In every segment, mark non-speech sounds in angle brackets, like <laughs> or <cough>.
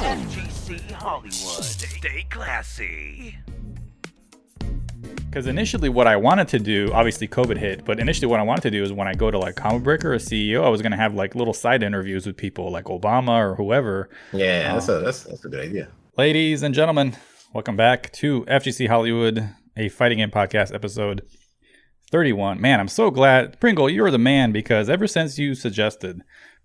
FGC Hollywood. Stay classy. Because initially, what I wanted to do, obviously COVID hit, but initially, what I wanted to do is when I go to like Combo Breaker or a CEO, I was gonna have like little side interviews with people like Obama or whoever. Yeah, uh, that's a that's, that's a good idea. Ladies and gentlemen, welcome back to FGC Hollywood, a fighting game podcast episode 31. Man, I'm so glad. Pringle, you're the man because ever since you suggested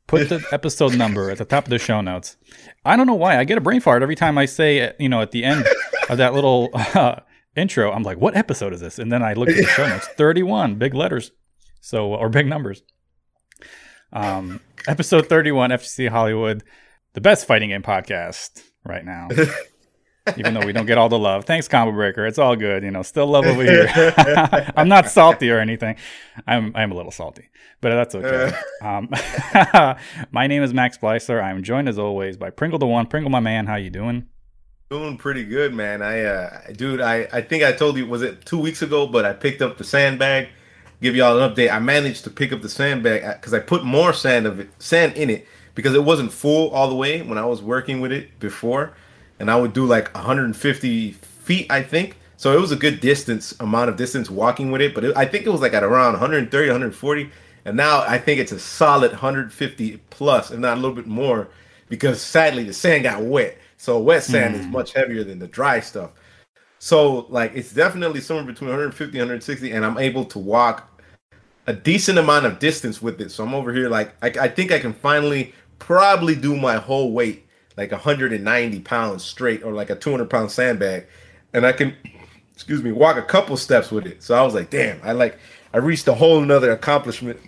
put the <laughs> episode number at the top of the show notes, I don't know why. I get a brain fart every time I say, you know, at the end of that little <laughs> uh, intro, I'm like, what episode is this? And then I look at the show notes <laughs> 31, big letters. So, or big numbers. Um, episode 31, FGC Hollywood, the best fighting game podcast right now. Even though we don't get all the love. Thanks, Combo Breaker. It's all good. You know, still love over here. <laughs> I'm not salty or anything. I'm I'm a little salty, but that's okay. Um, <laughs> my name is Max Bleiser. I'm joined as always by Pringle the One. Pringle, my man, how you doing? Doing pretty good, man. I, uh, dude, I, I think I told you was it two weeks ago, but I picked up the sandbag. Give y'all an update. I managed to pick up the sandbag because I put more sand of it, sand in it because it wasn't full all the way when I was working with it before, and I would do like 150 feet, I think. So it was a good distance, amount of distance walking with it, but it, I think it was like at around 130, 140, and now I think it's a solid 150 plus, and not a little bit more, because sadly the sand got wet. So wet sand mm. is much heavier than the dry stuff. So like it's definitely somewhere between 150 160, and I'm able to walk a decent amount of distance with it. So I'm over here like I, I think I can finally probably do my whole weight like 190 pounds straight or like a 200 pound sandbag, and I can excuse me walk a couple steps with it. So I was like, damn, I like I reached a whole another accomplishment.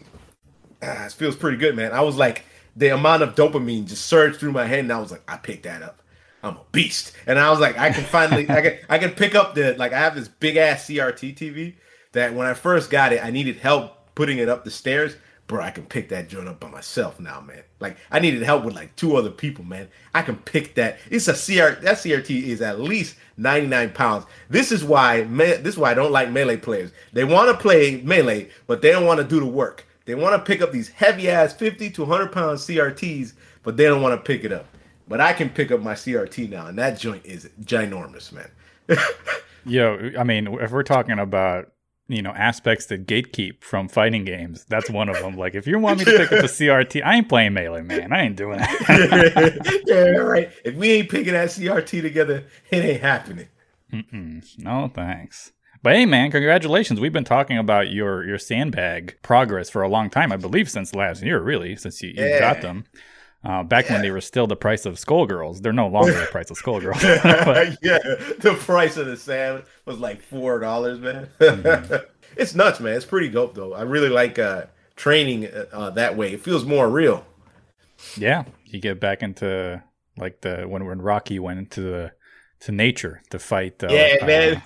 Ah, it feels pretty good, man. I was like the amount of dopamine just surged through my head, and I was like, I picked that up. I'm a beast. And I was like, I can finally, I can, I can pick up the like. I have this big ass CRT TV that when I first got it, I needed help putting it up the stairs. Bro, I can pick that joint up by myself now, man. Like I needed help with like two other people, man. I can pick that. It's a CR. That CRT is at least 99 pounds. This is why. Me, this is why I don't like melee players. They want to play melee, but they don't want to do the work. They want to pick up these heavy ass 50 to 100 pound CRTs, but they don't want to pick it up. But I can pick up my CRT now, and that joint is ginormous, man. <laughs> Yo, I mean, if we're talking about you know aspects that gatekeep from fighting games, that's one of them. Like, if you want me to pick up the <laughs> CRT, I ain't playing melee, man. I ain't doing that. <laughs> yeah, right. If we ain't picking that CRT together, it ain't happening. Mm-mm. No, thanks. But hey, man, congratulations! We've been talking about your your sandbag progress for a long time. I believe since last year, really, since you, you yeah. got them. Uh, back when they were still the price of Skullgirls, they're no longer the price of Skullgirls. <laughs> yeah, the price of the sand was like four dollars, man. Mm-hmm. <laughs> it's nuts, man. It's pretty dope, though. I really like uh, training uh, uh, that way. It feels more real. Yeah, you get back into like the when when Rocky went into the to nature to fight. Uh, yeah, man.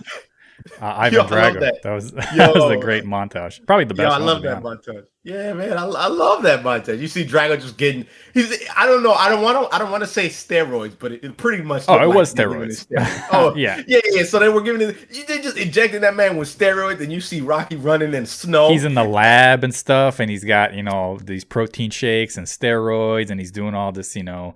Uh, Ivan Yo, Drago. That. that. was <laughs> that was a great montage. Probably the best. Yo, I love that montage. Yeah, man, I, I love that montage. You see Drago just getting. He's. I don't know. I don't want to. I don't want to say steroids, but it, it pretty much. Oh, it like was steroids. steroids. <laughs> Oh, yeah, yeah, yeah. So they were giving it. They just injecting that man with steroids, and you see Rocky running in snow. He's in the lab and stuff, and he's got you know these protein shakes and steroids, and he's doing all this you know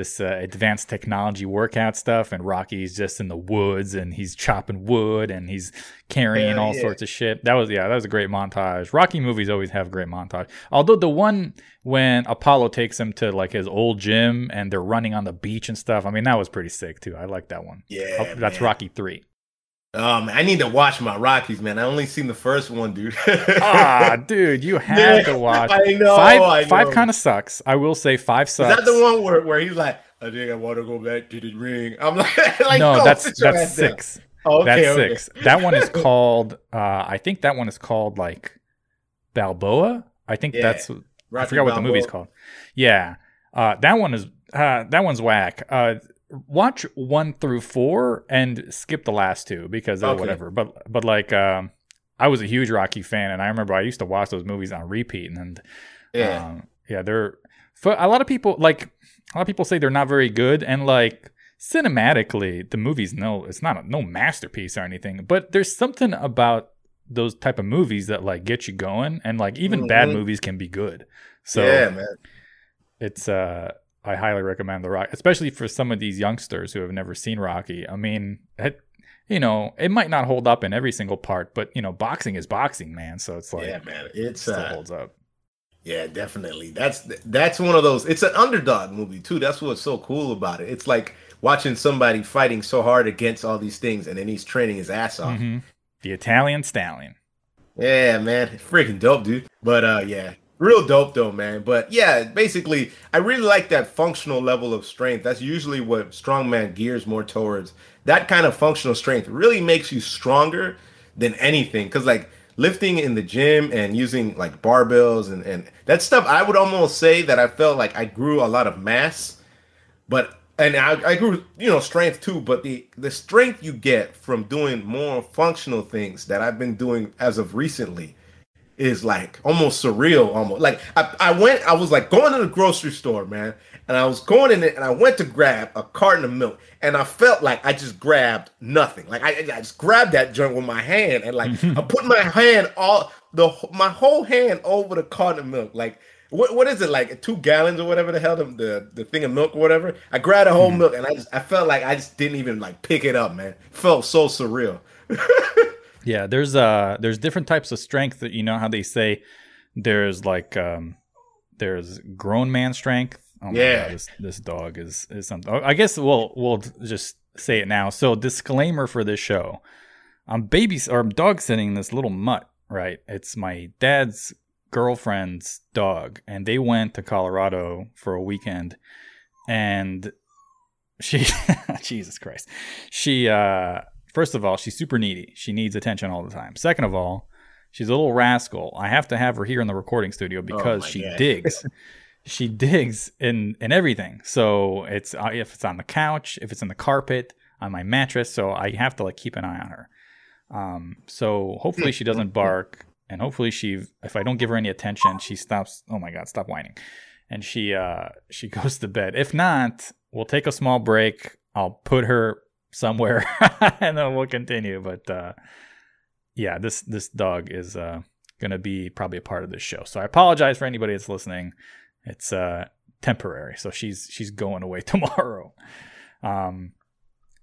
this uh, advanced technology workout stuff and Rocky's just in the woods and he's chopping wood and he's carrying all yeah. sorts of shit. That was yeah, that was a great montage. Rocky movies always have great montage. Although the one when Apollo takes him to like his old gym and they're running on the beach and stuff, I mean that was pretty sick too. I like that one. Yeah. Oh, that's man. Rocky 3. Um, I need to watch my Rockies, man. I only seen the first one, dude. ah, <laughs> dude, you have yeah, to watch. I know. Five, I know. five kind of sucks. I will say five sucks. Is that the one where, where he's like, I think I want to go back to the ring. I'm <laughs> like, like no, no that's that's six. Oh, okay, that's okay. six. That one is <laughs> called. Uh, I think that one is called like Balboa. I think yeah. that's. Rocky I forgot Balboa. what the movie's called. Yeah, uh, that one is. Uh, that one's whack. Uh, watch one through four and skip the last two because okay. whatever. But but like um, I was a huge Rocky fan, and I remember I used to watch those movies on repeat. And yeah, um, yeah, they're for a lot of people like a lot of people say they're not very good, and like cinematically, the movie's no, it's not a, no masterpiece or anything. But there's something about those type of movies that like get you going, and like even mm-hmm. bad movies can be good. So yeah, man, it's uh I highly recommend the Rock, especially for some of these youngsters who have never seen Rocky. I mean, it, you know, it might not hold up in every single part, but you know, boxing is boxing, man. So it's like, yeah, man, it's still uh, holds up. Yeah, definitely. That's that's one of those. It's an underdog movie too. That's what's so cool about it. It's like watching somebody fighting so hard against all these things, and then he's training his ass off. Mhm. The Italian stallion. Yeah, man, freaking dope, dude. But uh, yeah, real dope though, man. But yeah, basically, I really like that functional level of strength. That's usually what strongman gears more towards. That kind of functional strength really makes you stronger than anything. Cause like lifting in the gym and using like barbells and and that stuff, I would almost say that I felt like I grew a lot of mass, but and I, I grew you know strength too but the the strength you get from doing more functional things that i've been doing as of recently is like almost surreal almost like i, I went i was like going to the grocery store man and i was going in it and i went to grab a carton of milk and i felt like i just grabbed nothing like i, I just grabbed that junk with my hand and like i put my <laughs> hand all the my whole hand over the carton of milk like what what is it like two gallons or whatever the hell the the, the thing of milk or whatever? I grabbed a whole mm-hmm. milk and I just I felt like I just didn't even like pick it up, man. felt so surreal. <laughs> Yeah, there's uh there's different types of strength that you know how they say there's like um there's grown man strength. Oh my Yeah. God, this this dog is is something. I guess we'll we'll just say it now. So disclaimer for this show. I'm baby or I'm dog sitting this little mutt, right? It's my dad's girlfriend's dog and they went to Colorado for a weekend and she <laughs> Jesus Christ. She uh first of all, she's super needy. She needs attention all the time. Second of all, she's a little rascal. I have to have her here in the recording studio because my she God. digs. <laughs> she digs in in everything. So it's uh, if it's on the couch, if it's in the carpet, on my mattress. So I have to like keep an eye on her. Um, so hopefully she doesn't bark, and hopefully she, if I don't give her any attention, she stops. Oh my God, stop whining, and she uh she <laughs> goes to bed. If not, we'll take a small break. I'll put her somewhere, <laughs> and then we'll continue. But uh, yeah, this this dog is uh gonna be probably a part of this show. So I apologize for anybody that's listening. It's uh temporary. So she's she's going away <laughs> tomorrow. Um,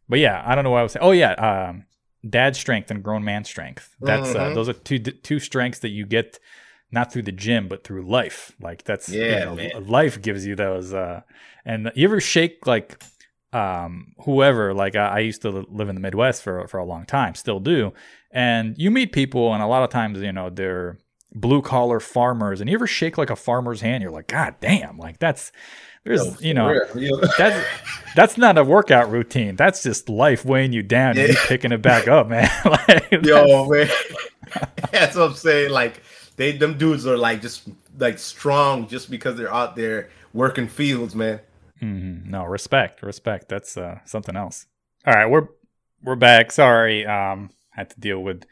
but yeah, I don't know what I was saying. Oh yeah, um, dad strength and grown man strength. That's uh, Mhm. those are two two strengths that you get not through the gym but through life. Like that's you know, life gives you those. Uh, and you ever shake like um whoever like I, I used to live in the midwest for for a long time still do and you meet people and a lot of times you know they're blue collar farmers and you ever shake like a farmer's hand you're like god damn like that's there's you know <laughs> that's that's not a workout routine. That's just life weighing you down and you Yeah. picking it back up, man. <laughs> like, Yo, man. <laughs> That's what I'm saying. Like they them dudes are like just like strong just because they're out there working fields, man. Mhm. No, respect, respect. That's uh, something else. All right, we're we're back. Sorry, um, had to deal with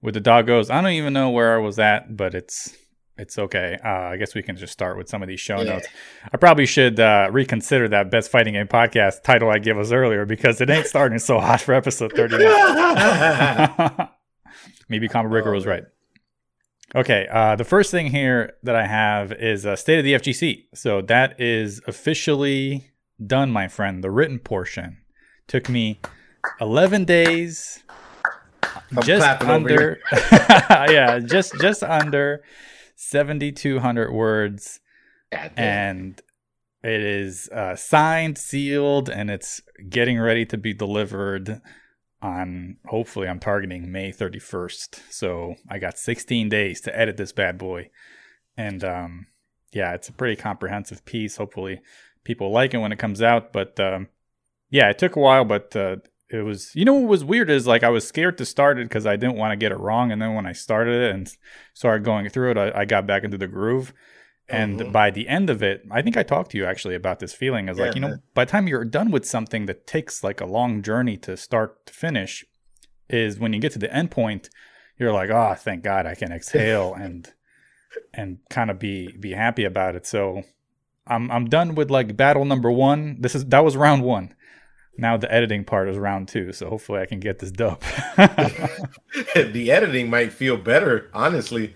with the doggos. I don't even know where I was at, but it's it's okay. Uh, I guess we can just start with some of these show Yeah. notes. I probably should uh, reconsider that best fighting game podcast title I gave us earlier because it ain't starting so hot for episode thirty one. <laughs> <laughs> Maybe Combo Breaker was right. Okay, uh, the first thing here that I have is a State of the FGC. So that is officially done, my friend. The written portion took me 11 days, I'm just under, <laughs> yeah, just just under 7,200 words, and it is uh, signed, sealed, and it's getting ready to be delivered on hopefully I'm targeting May 31st. So I got 16 days to edit this bad boy. And um yeah, it's a pretty comprehensive piece. Hopefully people like it when it comes out, but um yeah, it took a while but uh it was you know what was weird is like I was scared to start it cuz I didn't want to get it wrong and then when I started it and started going through it I, I got back into the groove. And Mhm. by the end of it, I think I talked to you actually about this feeling. Is like, Yeah, you know, man. by the time you're done with something that takes like a long journey to start to finish, is when you get to the end point, you're like, oh, thank God I can exhale <laughs> and and kind of be be happy about it. So I'm I'm done with like battle number one. This is that was round one. Now the editing part is round two. So hopefully I can get this dub. <laughs> <laughs> the editing might feel better, honestly,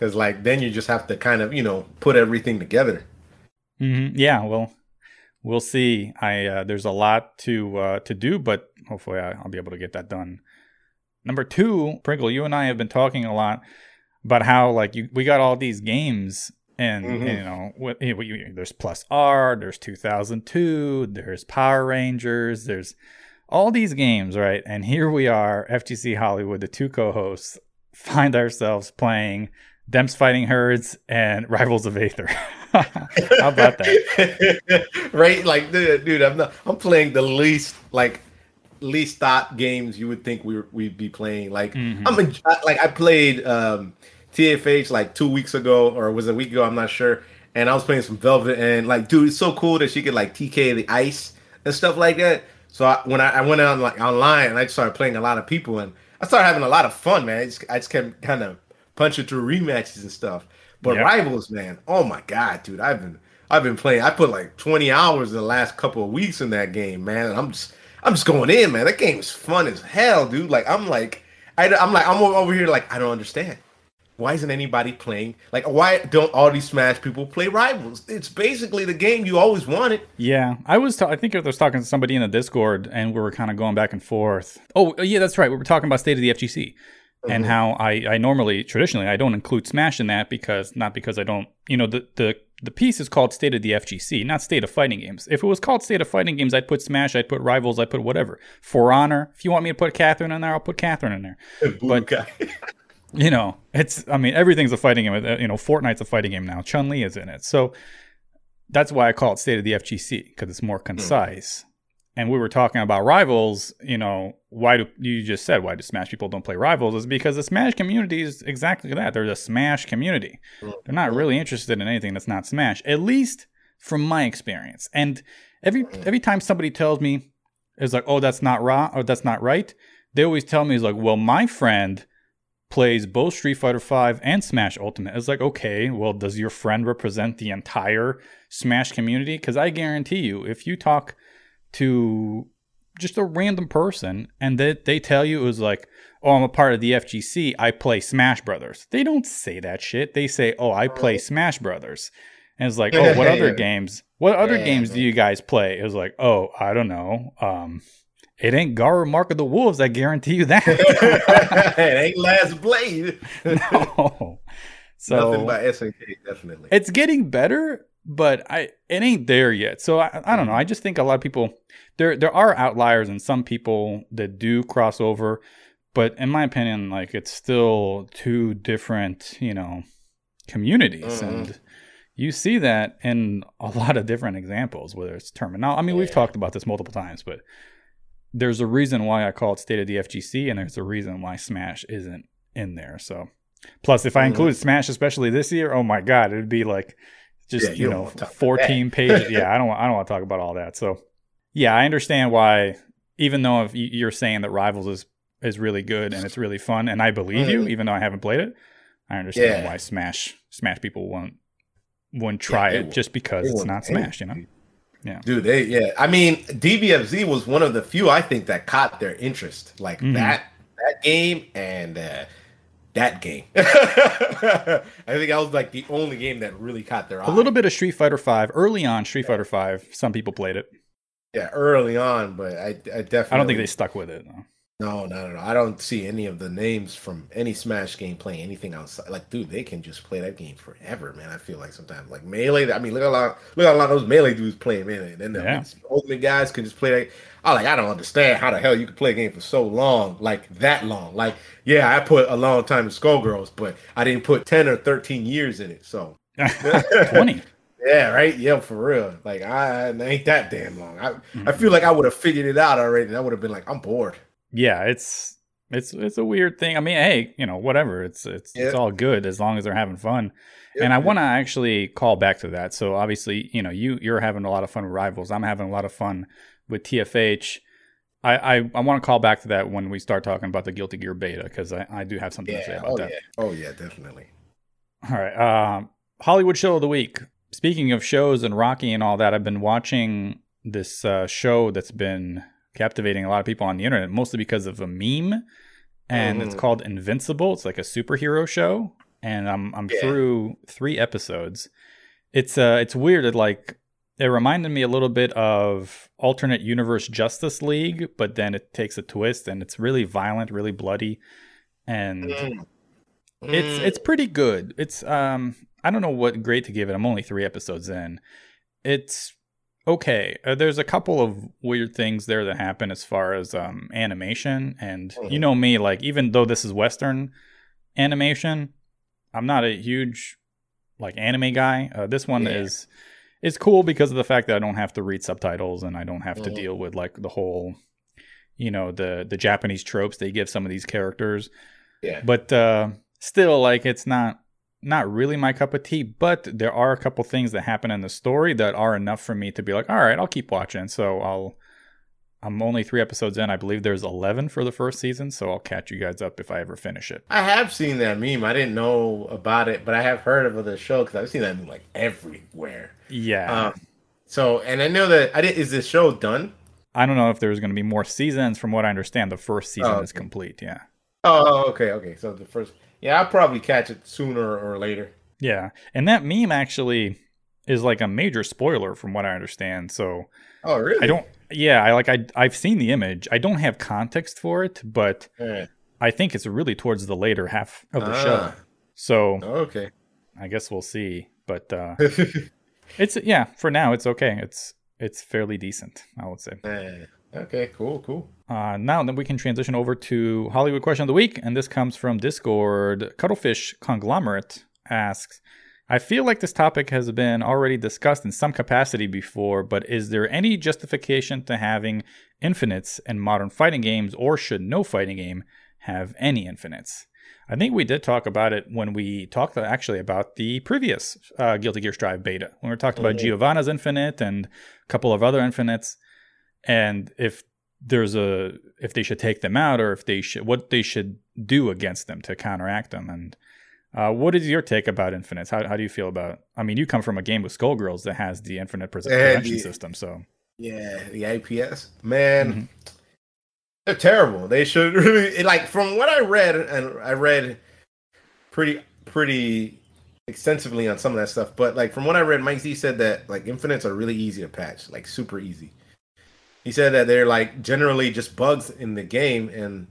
because like then you just have to kind of you know put everything together. hmm Yeah, well, we'll see. I uh, there's a lot to uh, to do, but hopefully I'll be able to get that done. Number two, Pringle, you and I have been talking a lot about how like you, we got all these games and, Mhm. you know what, you- you- there's plus r there's 2002 there's power rangers there's all these games right and here we are fgc hollywood the two co-hosts <laughs> find ourselves playing them's fighting herds and <laughs> rivals of aether <laughs> how about that <laughs> right? Like, dude, dude, I'm not. I'm playing the least like least thought games you would think we were, we'd be playing. Like, Mhm. I'm I- like I played um TFH like two weeks ago, or was it a week ago? I'm not sure. And I was playing some Velvet, and like, dude, it's so cool that she could like TK the ice and stuff like that. So I, when I, I went on like online and I started playing a lot of people, and I started having a lot of fun, man. I just, I just kept kind of punching through rematches and stuff. But Yep. rivals, man, oh my god, dude, I've been I've been playing. I put like 20 hours in the last couple of weeks in that game, man. And I'm just I'm just going in, man. That game is fun as hell, dude. Like I'm like I, I'm like I'm over here like I don't understand. Why isn't anybody playing? Like why don't all these Smash people play rivals? It's basically the game you always wanted. Yeah, I was. Ta- I think I was talking to somebody in the Discord, and we were kind of going back and forth. Oh, yeah, that's right. We were talking about state of the FGC and Mhm. how I, I normally, traditionally, I don't include Smash in that because not because I don't. You know, the the the piece is called State of the FGC, not State of Fighting Games. If it was called State of Fighting Games, I'd put Smash, I'd put Rivals, I'd put whatever. For Honor, if you want me to put Catherine in there, I'll put Catherine in there. But- <laughs> you know, it's I mean everything's a fighting game. Uh, You know, Fortnite's a fighting game now. Chun Li is in it, so that's why I call it State of the FGC because it's more concise. And we were talking about rivals. You know, why do you just said why do Smash people don't play rivals? Is because the Smash community is exactly that. They're the Smash community. They're not really interested in anything that's not Smash, at least from my experience. And every every time somebody tells me is like, oh, that's not raw or that's not right, they always tell me is like, well, my friend plays both Street Fighter V and Smash Ultimate. It's like, okay, well, does your friend represent the entire Smash community? Because I guarantee you, if you talk to just a random person and they, they tell you it was like, oh, I'm a part of the FGC, I play Smash Brothers. They don't say that shit. They say, oh, I play Smash Brothers. And it's like, <laughs> oh, what other games? What other Yeah, games do you guys play? It was like, oh, I don't know. Um, it ain't Garou Mark of the Wolves. I guarantee you that. <laughs> it ain't last blade. <laughs> no. So Nothing by SNK, definitely. it's getting better, but I it ain't there yet. So I, I don't know. I just think a lot of people there there are outliers and some people that do cross over, but in my opinion, like it's still two different, you know, communities Mhm. and you see that in a lot of different examples, whether it's terminal. I mean, we've talked about this multiple times, but there's a reason why I call it State of the FGC, and there's a reason why Smash isn't in there. So, plus, if I Mhm. include Smash, especially this year, oh my god, it'd be like just Yeah, you you know wanna talk about 14 pages. <laughs> Yeah, I don't want I don't want to talk about all that. So, yeah, I understand why. Even though if you- you're saying that Rivals is is really good and it's really fun, and I believe you, Mhm. even though I haven't played it, I understand Yeah. why Smash Smash people won't wouldn't try they it won't- just because it's won't Smash. You know. Yeah. Dude, they yeah. I mean, DBFZ was one of the few I think that caught their interest. Like Mhm. that that game and uh that game. <laughs> I think that was like the only game that really caught their eye. A little bit of Street Fighter Five early on. Street Fighter Five. Some people played it. yeah, early on, but I, I definitely I don't think they stuck with it. though. No, no, no, no. I don't see any of the names from any Smash game playing anything outside. Like, dude, they can just play that game forever, man. I feel like sometimes, like melee. I mean, look at a lot, look at a lot of those melee dudes playing melee. And then the Yeah. ultimate guys can just play that. I like. I don't understand how the hell you can play a game for so long, like that long. Like, yeah, I put a long time in Skullgirls, but I didn't put ten or thirteen years in it. So, <laughs> Twenty. yeah, right. Yeah, for real. Like, I it ain't that damn long. I, I Mm-hmm. feel like I would have figured it out already, and I would have been like, I'm bored. Yeah, it's it's it's a weird thing. I mean, hey, you know, whatever. It's it's it's all good as long as they're having fun. Yeah, and I yeah. want to actually call back to that. So obviously, you know, you you're having a lot of fun with rivals. I'm having a lot of fun with TFH. I I, I want to call back to that when we start talking about the Guilty Gear beta because I, I do have something to say about Oh that. yeah. Oh yeah. Definitely. All right. Um, Hollywood show of the week. Speaking of shows and Rocky and all that, I've been watching this uh, show that's been captivating a lot of people on the internet, mostly because of a meme, and it's Mhm. called Invincible. It's like a superhero show, and I'm I'm Yeah. through three episodes. It's uh it's weird. That like it reminded me a little bit of alternate universe Justice League, but then it takes a twist and it's really violent, really bloody, and Mm. it's Mm. it's pretty good. It's um I don't know what grade to give it. I'm only three episodes in. It's okay. Uh, there's a couple of weird things there that happen as far as um animation, and you Mhm. know me, like even though this is Western animation, I'm not a huge like anime guy. Uh, this one Yeah. is is cool because of the fact that I don't have to read subtitles and I don't have to Mhm. deal with like the whole you know the the Japanese tropes they give some of these characters yeah. but uh, still like it's not not really my cup of tea but there are a couple things that happen in the story that are enough for me to be like all right i'll keep watching so i'll i'm only three episodes in i believe there's 11 for the first season so i'll catch you guys up if i ever finish it I have seen that meme. I didn't know about it, but I have heard of the show because I've seen that meme like everywhere. yeah Um, so, and I know that I didn't. Is this show done? i don't know if there's going to be more seasons from what i understand the first season Oh, is complete yeah Oh, okay, okay. So the first, yeah, I'll probably catch it sooner or later. yeah and that meme actually is like a major spoiler from what i understand so Oh, really? i don't yeah i like i i've seen the image i don't have context for it but. I think it's really towards the later half of the Ah. show. So Okay. I guess we'll see. But uh, <laughs> it's yeah, for now it's okay. It's it's fairly decent, I would say. Okay. Cool. Cool. Uh, now then we can transition over to Hollywood question of the week, and this comes from Discord. Cuttlefish Conglomerate asks, I feel like this topic has been already discussed in some capacity before, but is there any justification to having infinites in modern fighting games, or should no fighting game have any infinites? I think we did talk about it when we talked actually about the previous uh, Guilty Gear Strive beta, when we talked about Mhm. Giovanna's Infinite and a couple of other infinites, and if there's a if they should take them out or if they should what they should do against them to counteract them and uh, what is your take about infinites how, how do you feel about i mean you come from a game with skullgirls that has the infinite Yeah, prevention system so Yeah, the IPS man, Mhm. they're terrible. They should <laughs> really like from what I read, and I read pretty pretty extensively on some of that stuff. But like from what I read, Mike Z said that like infinites are really easy to patch, like super easy. He said that they're like generally just bugs in the game, and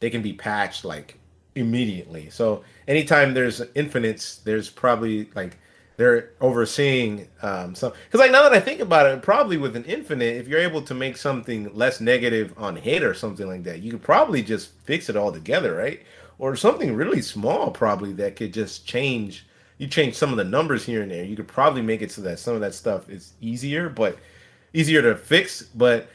they can be patched like immediately. So anytime there's infinites, there's probably like they're overseeing um some because like now that I think about it, probably with an infinite, if you're able to make something less negative on hit or something like that, you could probably just fix it all together, right? Or something really small, probably that could just change. You change some of the numbers here and there. You could probably make it so that some of that stuff is easier, but easier to fix. But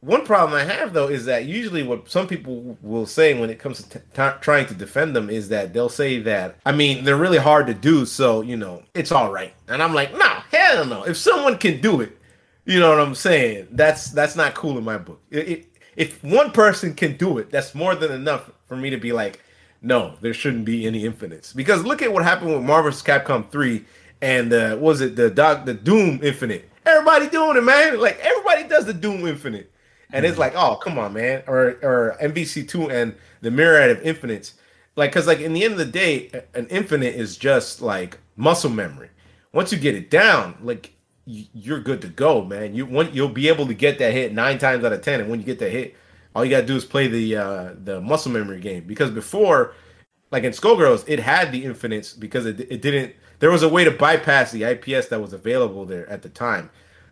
one problem I have though is that usually what some people will say when it comes to t- t- trying to defend them is that they'll say that I mean they're really hard to do, so you know it's all right. And I'm like, no, hell no. If someone can do it, you know what I'm saying? That's that's not cool in my book. It, it, if one person can do it, that's more than enough for me to be like, no, there shouldn't be any infinites. Because look at what happened with Marvel vs. Capcom 3 and uh, was it the Doc the Doom Infinite? Everybody doing it, man. Like everybody does the Doom Infinite. And it's like, oh, come on, man. Or or MVC2 and the Myriad of Infinites. Like, cause like in the end of the day, an infinite is just like muscle memory. Once you get it down, like you're good to go, man. You want you'll be able to get that hit nine times out of ten, and when you get that hit, all you gotta do is play the uh the muscle memory game. Because before, like in Skullgirls, it had the infinites because it it didn't. There was a way to bypass the IPS that was available there at the time.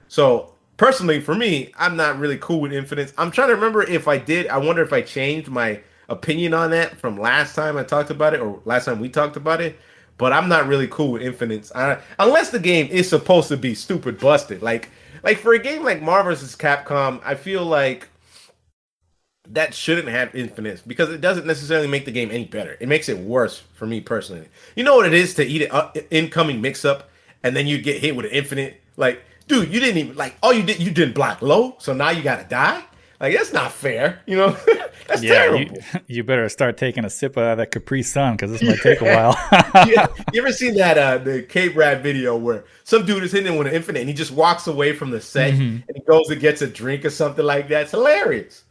So personally, for me, I'm not really cool with infinites. I'm trying to remember if I did. I wonder if I changed my opinion on that from last time I talked about it or last time we talked about it. But I'm not really cool with infinites I, unless the game is supposed to be stupid busted. Like like for a game like Marvel vs. Capcom, I feel like that shouldn't have infinites because it doesn't necessarily make the game any better. It makes it worse for me personally. You know what it is to eat an uh, incoming mix up and then you get hit with an infinite. Like, dude, you didn't even like all you did. You didn't block low, so now you gotta die. Like that's not fair. You know, <laughs> that's yeah terrible. you, <laughs> you better start taking a sip of that capri sun because this might take a <laughs> while yeah, you ever seen that uh the Cave Rat video where some dude is hitting him with an infinite and he just walks away from the set Mhm. and he goes and gets a drink or something like that? It's hilarious.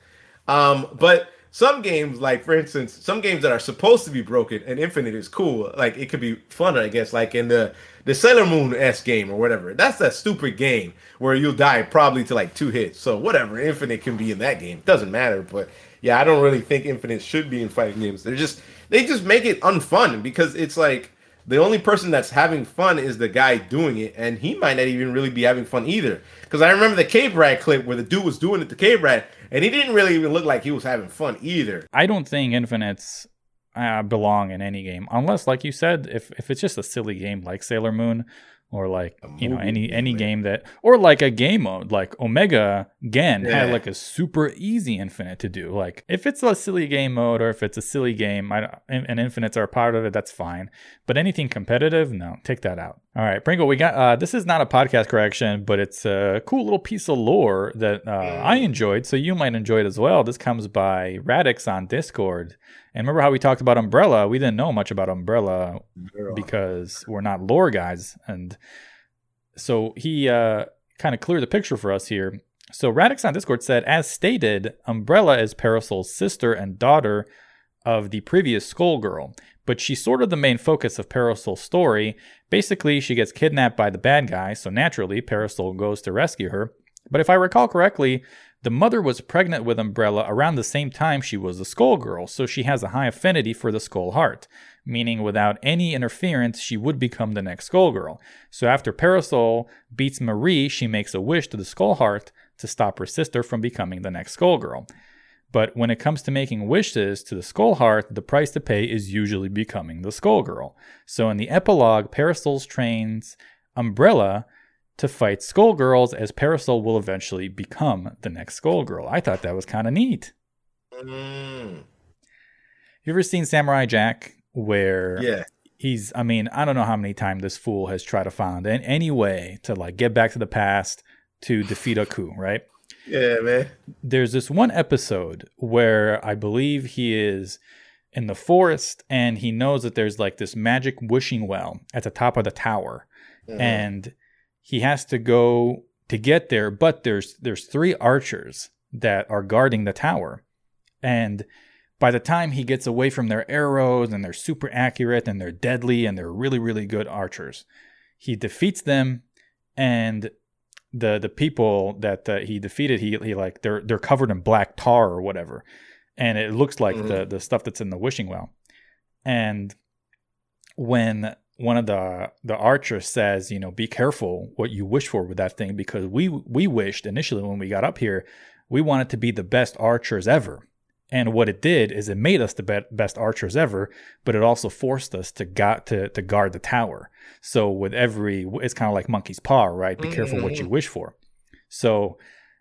Um, but some games, like for instance, some games that are supposed to be broken and infinite is cool. Like it could be fun, I guess. Like in the the Sailor Moon S game or whatever. That's that stupid game where you'll die probably to like two hits. So whatever, infinite can be in that game. Doesn't matter. But yeah, I don't really think infinite should be in fighting games. They're just they just make it unfun because it's like the only person that's having fun is the guy doing it, and he might not even really be having fun either. Because I remember the Cave Rat clip where the dude was doing it to Cave Rat, and he didn't really even look like he was having fun either. I don't think infinites uh, belong in any game, unless, like you said, if if it's just a silly game like Sailor Moon or like you know any game, any game that or like a game mode like Omega Gen had like a super easy infinite to do. Like if it's a silly game mode or if it's a silly game, I, and infinites are a part of it, that's fine. But anything competitive, no, take that out. All right, Pringle, we got uh, this is not a podcast correction, but it's a cool little piece of lore that uh, I enjoyed, so you might enjoy it as well. This comes by Radix on Discord. And remember how we talked about Umbrella? We didn't know much about Umbrella because we're not lore guys. And so he uh, kind of cleared the picture for us here. So Radix on Discord said, as stated, Umbrella is Parasol's sister and daughter of the previous Skullgirl, but she's sort of the main focus of Parasol's story. Basically, she gets kidnapped by the bad guy, so naturally, Parasol goes to rescue her. But if I recall correctly, the mother was pregnant with Umbrella around the same time she was the Skullgirl, so she has a high affinity for the Skull Heart, meaning without any interference, she would become the next Skullgirl. So after Parasol beats Marie, she makes a wish to the Skull Heart to stop her sister from becoming the next Skullgirl. But when it comes to making wishes to the Skull Heart, the price to pay is usually becoming the Skullgirl. So in the epilogue, Parasol trains Umbrella to fight Skullgirls as Parasol will eventually become the next Skullgirl. I thought that was kind of neat. Mm, You ever seen Samurai Jack where yeah. he's I mean, I don't know how many times this fool has tried to find any way to like get back to the past to defeat Aku, right? Yeah, man. there's this one episode where I believe he is in the forest and he knows that there's like this magic wishing well at the top of the tower Mhm. and he has to go to get there but there's there's three archers that are guarding the tower. And by the time he gets away from their arrows and they're super accurate and they're deadly and they're really really good archers he defeats them. And the the people that uh, he defeated he he like they're they're covered in black tar or whatever. And it looks like the the stuff that's in the wishing well. And when one of the the archers says you know be careful what you wish for with that thing because we we wished initially when we got up here we wanted to be the best archers ever. And what it did is it made us the be- best archers ever but it also forced us to got to to guard the tower. So with every it's kind of like monkey's paw right? Be careful what you wish for. So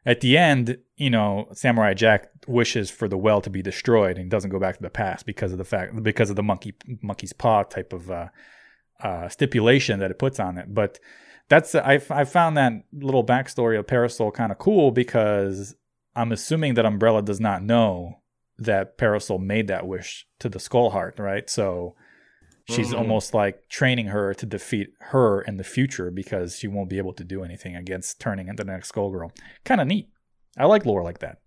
at the end, you know, Samurai Jack wishes for the well to be destroyed and doesn't go back to the past because of the fact because of the monkey monkey's paw type of uh, uh, stipulation that it puts on it. But that's I I found that little backstory of Parasol kind of cool because I'm assuming that Umbrella does not know that Parasol made that wish to the Skull Heart, right? So she's Mhm. almost like training her to defeat her in the future because she won't be able to do anything against turning into the next Skull Girl. Kind of neat. I like lore like that.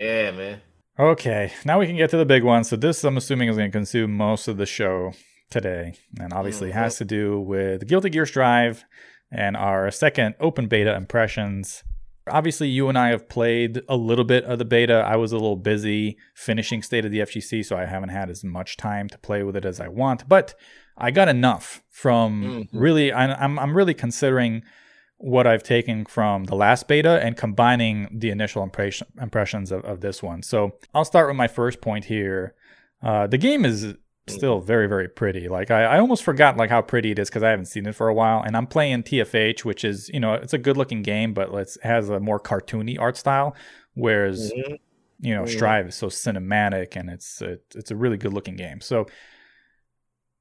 Yeah, man. Okay, now we can get to the big one. So this, I'm assuming, is going to consume most of the show today, and obviously has to do with Guilty Gear Strive and our second open beta impressions. Obviously, you and I have played a little bit of the beta. I was a little busy finishing State of the FGC, so I haven't had as much time to play with it as I want. But I got enough from Mhm. really. I, I'm I'm really considering what I've taken from the last beta and combining the initial impression, impressions of, of this one. So I'll start with my first point here. Uh, the game is still very very pretty. Like I, I almost forgot like how pretty it is because I haven't seen it for a while. And I'm playing TFH, which is you know it's a good looking game, but it has a more cartoony art style. Whereas Mhm. you know Mhm. Strive is so cinematic and it's it, it's a really good looking game. So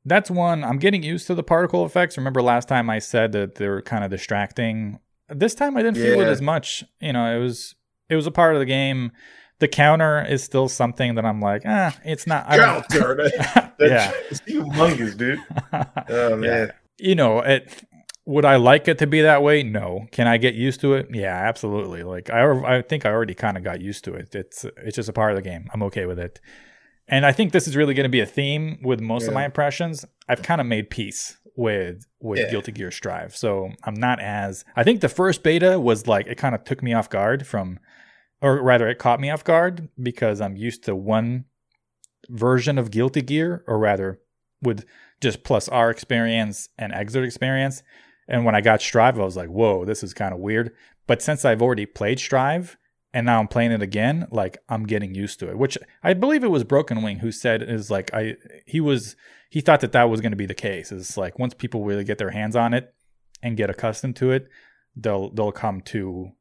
that's one. I'm getting used to the particle effects. Remember last time I said that they were kind of distracting. This time I didn't feel it as much. You know, it was it was a part of the game. The counter is still something that I'm like, ah, it's not. I don't, Counter. <laughs> <laughs> That, yeah. It's humongous, dude. <laughs> Oh man. you know, it would I like it to be that way? No. Can I get used to it? Yeah, absolutely. Like I, I think I already kind of got used to it. It's it's just a part of the game. I'm okay with it. And I think this is really going to be a theme with most Yeah. of my impressions. I've kind of made peace with with Yeah. Guilty Gear Strive, so I'm not as. I think the first beta was like it kind of took me off guard from, or rather, it caught me off guard because I'm used to one version of Guilty Gear, or rather, with just plus R experience and Xrd experience. And when I got Strive, I was like, whoa, this is kind of weird. But since I've already played Strive and now I'm playing it again, like I'm getting used to it. Which I believe it was Broken Wing who said is like I he was he thought that that was going to be the case. Is like once people really get their hands on it and get accustomed to it, they'll they'll come to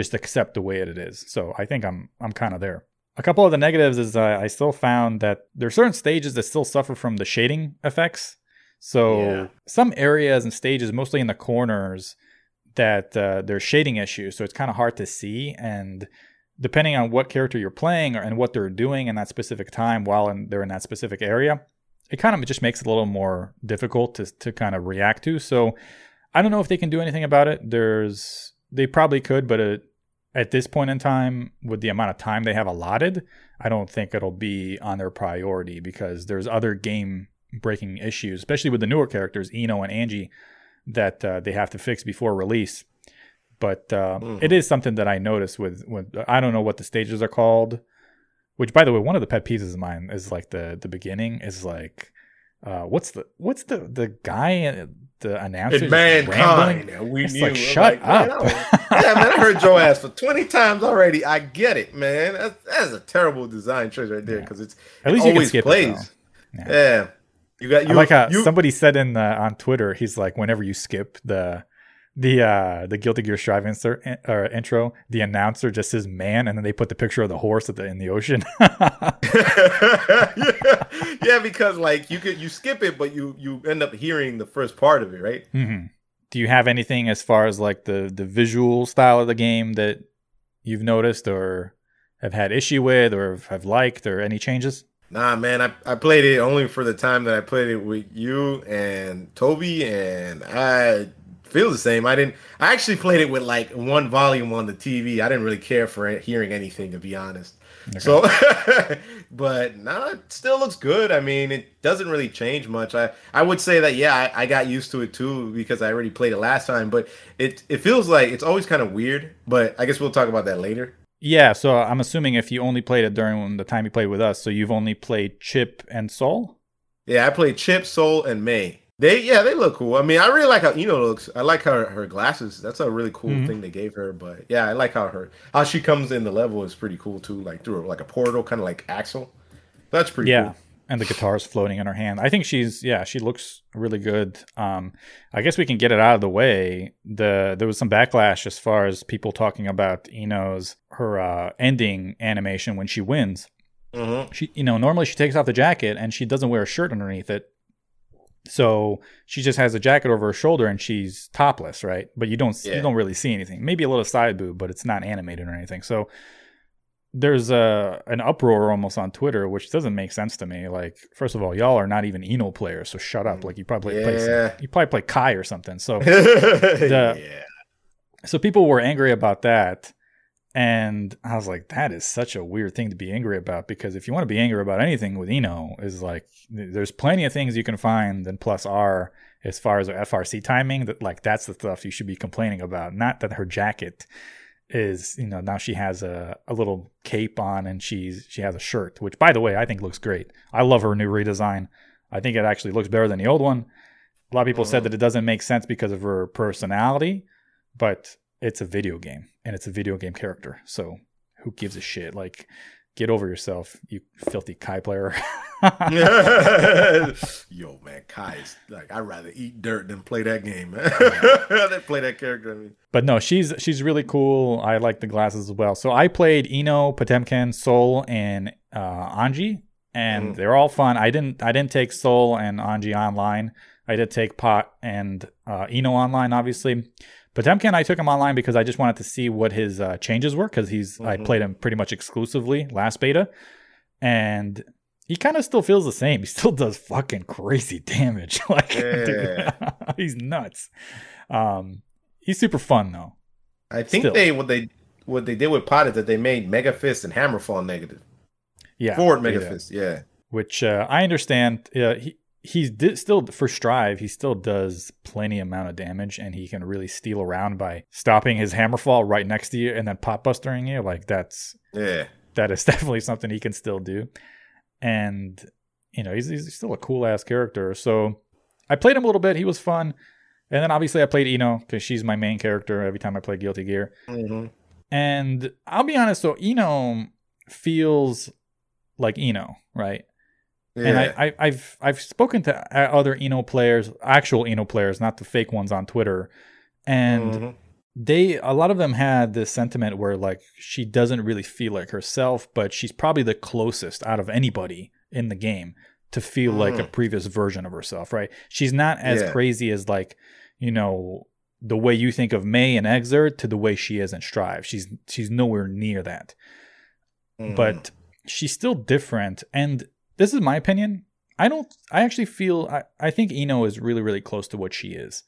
just accept the way it is. So I think I'm I'm kind of there. A couple of the negatives is uh, I still found that there are certain stages that still suffer from the shading effects. So Yeah. some areas and stages, mostly in the corners, that uh, there's shading issues. So it's kind of hard to see. And depending on what character you're playing or, and what they're doing in that specific time while in, they're in that specific area, it kind of just makes it a little more difficult to, to kind of react to. So I don't know if they can do anything about it. There's they probably could, but it, at this point in time, with the amount of time they have allotted, I don't think it'll be on their priority because there's other game breaking issues, especially with the newer characters, I-No and Anji, that uh, they have to fix before release. But uh, Mhm. it is something that I noticed with, with I don't know what the stages are called. Which, by the way, one of the pet peeves of mine is like the the beginning is like, uh, what's the what's the the guy uh, the announcer just rambling? mankind. We It's knew. like, shut man, up. I don't- yeah, man, I heard Joe ass for 20 times already. I get it, man. That's, that's a terrible design choice right there Yeah. because it's At least you can always skip plays. it. Yeah. Yeah. You got you. I like you, somebody said in the, on Twitter, he's like, whenever you skip the the uh the Guilty Gear Strive insert or intro, the announcer just says "man," and then they put the picture of the horse at the in the ocean. <laughs> yeah, yeah, because like you could you skip it, but you you end up hearing the first part of it, right? hmm Do you have anything as far as like the the visual style of the game that you've noticed or have had issue with or have liked or any changes? Nah, man, I, I played it only for the time that I played it with you and Toby, and I feel the same. I didn't. I actually played it with like one volume on the TV. I didn't really care for it, hearing anything, to be honest. So, <laughs> but no, it still looks good. I mean, it doesn't really change much. I, I would say that yeah, I, I got used to it too because I already played it last time. But it it feels like it's always kind of weird. But I guess we'll talk about that later. Yeah, so I'm assuming if you only played it during the time you played with us, so you've only played Chipp and Sol. Yeah, I played Chipp, Sol, and May. They yeah, they look cool. I mean, I really like how I-No looks. I like her her glasses. That's a really cool Mhm. thing they gave her. But yeah, I like how her how she comes in the level is pretty cool too. Like through like a portal, kind of like Axl. That's pretty yeah cool. and the guitar's floating in her hand i think she's yeah she looks really good um i guess we can get it out of the way the there was some backlash as far as people talking about I-No's her uh ending animation when she wins hmm she you know normally she takes off the jacket and she doesn't wear a shirt underneath it so she just has a jacket over her shoulder and she's topless right but you don't Yeah. you don't really see anything maybe a little side boob but it's not animated or anything so there's a an uproar almost on Twitter, which doesn't make sense to me. Like, first of all, y'all are not even I-No players, so shut up. Like, you probably play some- you probably play Ky or something. So, <laughs> yeah. so people were angry about that, and I was like, that is such a weird thing to be angry about because if you want to be angry about anything with I-No, is like there's plenty of things you can find in Plus R as far as her FRC timing. That like that's the stuff you should be complaining about, not that her jacket is you know now she has a, a little cape on and she's she has a shirt which by the way i think looks great. I love her new redesign. I think it actually looks better than the old one. A lot of people said that it doesn't make sense because of her personality but it's a video game and it's a video game character so who gives a shit like get over yourself you filthy ky player <laughs> <laughs> Yo, man, Ky is like I'd rather eat dirt than play that game, man. <laughs> than play that character. I mean, But no, she's she's really cool. I like the glasses as well. So I played I-No, Potemkin, Sol, and uh, Anji, and Mm. they're all fun. I didn't I didn't take Sol and Anji online. I did take Pot and uh, I-No online, obviously. Potemkin, I took him online because I just wanted to see what his uh, changes were because he's I Mhm. played him pretty much exclusively last beta, and he kind of still feels the same. He still does fucking crazy <laughs> damage. <laughs> like, dude, <laughs> he's nuts. Um, he's super fun though. I think Still. they what they what they did with Pot is that they made Mega Fist and Hammerfall negative. Yeah, Forward Mega. Fist, yeah. which uh, I understand. Uh, he he's di- still for Strive. He still does plenty amount of damage, and he can really steal around by stopping his hammerfall right next to you and then pot bustering you. Like that's Yeah. that is <laughs> definitely something he can still do. And you know he's he's still a cool ass character. So I played him a little bit. He was fun. And then obviously I played I-No because she's my main character every time I play Guilty Gear. hmm And I'll be honest, so I-No feels like I-No, right? Yeah. And I, I, I've I've spoken to uh, other I-No players, actual I-No players, not the fake ones on Twitter, and Mhm. they a lot of them had this sentiment where like she doesn't really feel like herself, but she's probably the closest out of anybody in the game to feel like a Mm. previous version of herself, right? She's not as Yeah. crazy as like you know the way you think of May and Xrd to the way she is in Strive. She's she's nowhere near that Mhm. but she's still different and this is my opinion. I don't i actually feel i, I think I-No is really really close to what she is.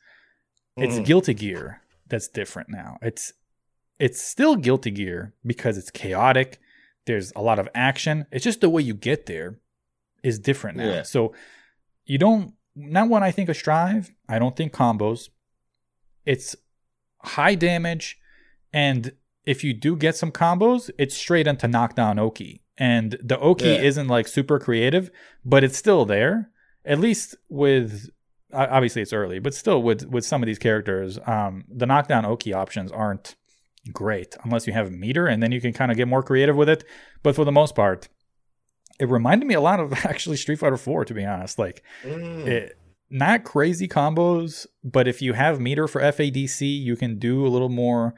It's Mhm. guilty gear that's different now. It's it's still guilty gear because it's chaotic. There's a lot of action. It's just the way you get there is different now. Yeah. so you don't not when i think of strive i don't think combos. It's high damage and if you do get some combos it's straight into knockdown oki and the oki Yeah. isn't like super creative but it's still there at least with obviously it's early but still with with some of these characters um the knockdown oki options aren't great unless you have meter and then you can kind of get more creative with it but for the most part it reminded me a lot of <laughs> actually street fighter 4 to be honest like Mm. it, not crazy combos, but if you have meter for FADC, you can do a little more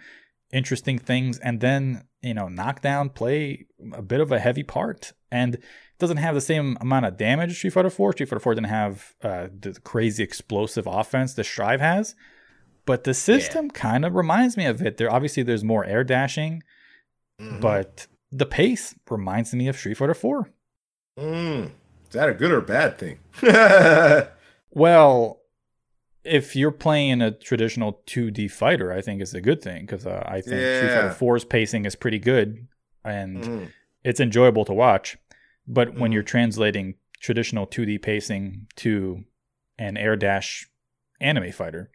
interesting things and then, you know, knockdown play a bit of a heavy part. And it doesn't have the same amount of damage as Street Fighter 4. Street Fighter 4 didn't have uh, the crazy explosive offense the Strive has. But the system kind of reminds me of it. There obviously there's more air dashing, Mhm. but the pace reminds me of Street Fighter 4. Mm. Is that a good or bad thing? <laughs> Well, if you're playing a traditional 2D fighter, I think it's a good thing because uh, I think Street Fighter 4's pacing is pretty good and Mhm. it's enjoyable to watch. But when Mhm. you're translating traditional 2D pacing to an air dash anime fighter,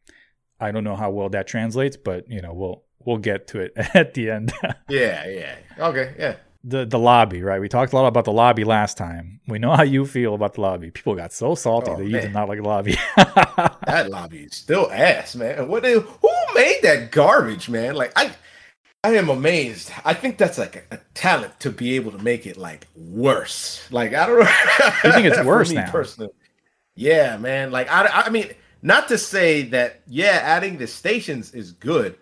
I don't know how well that translates, but you know we'll we'll get to it <laughs> at the end. Yeah, yeah. Okay, yeah. The the lobby, right? We talked a lot about the lobby last time. We know how you feel about the lobby. People got so salty Oh, that you man. did not like the lobby. <laughs> That lobby is still ass, man. What? They, who made that garbage, man? Like I, I am amazed. I think that's like a, a talent to be able to make it like worse. Like I don't know. You think it's <laughs> worse now? Personally, yeah, man. Like I, I mean, not to say that yeah, adding the stations is good,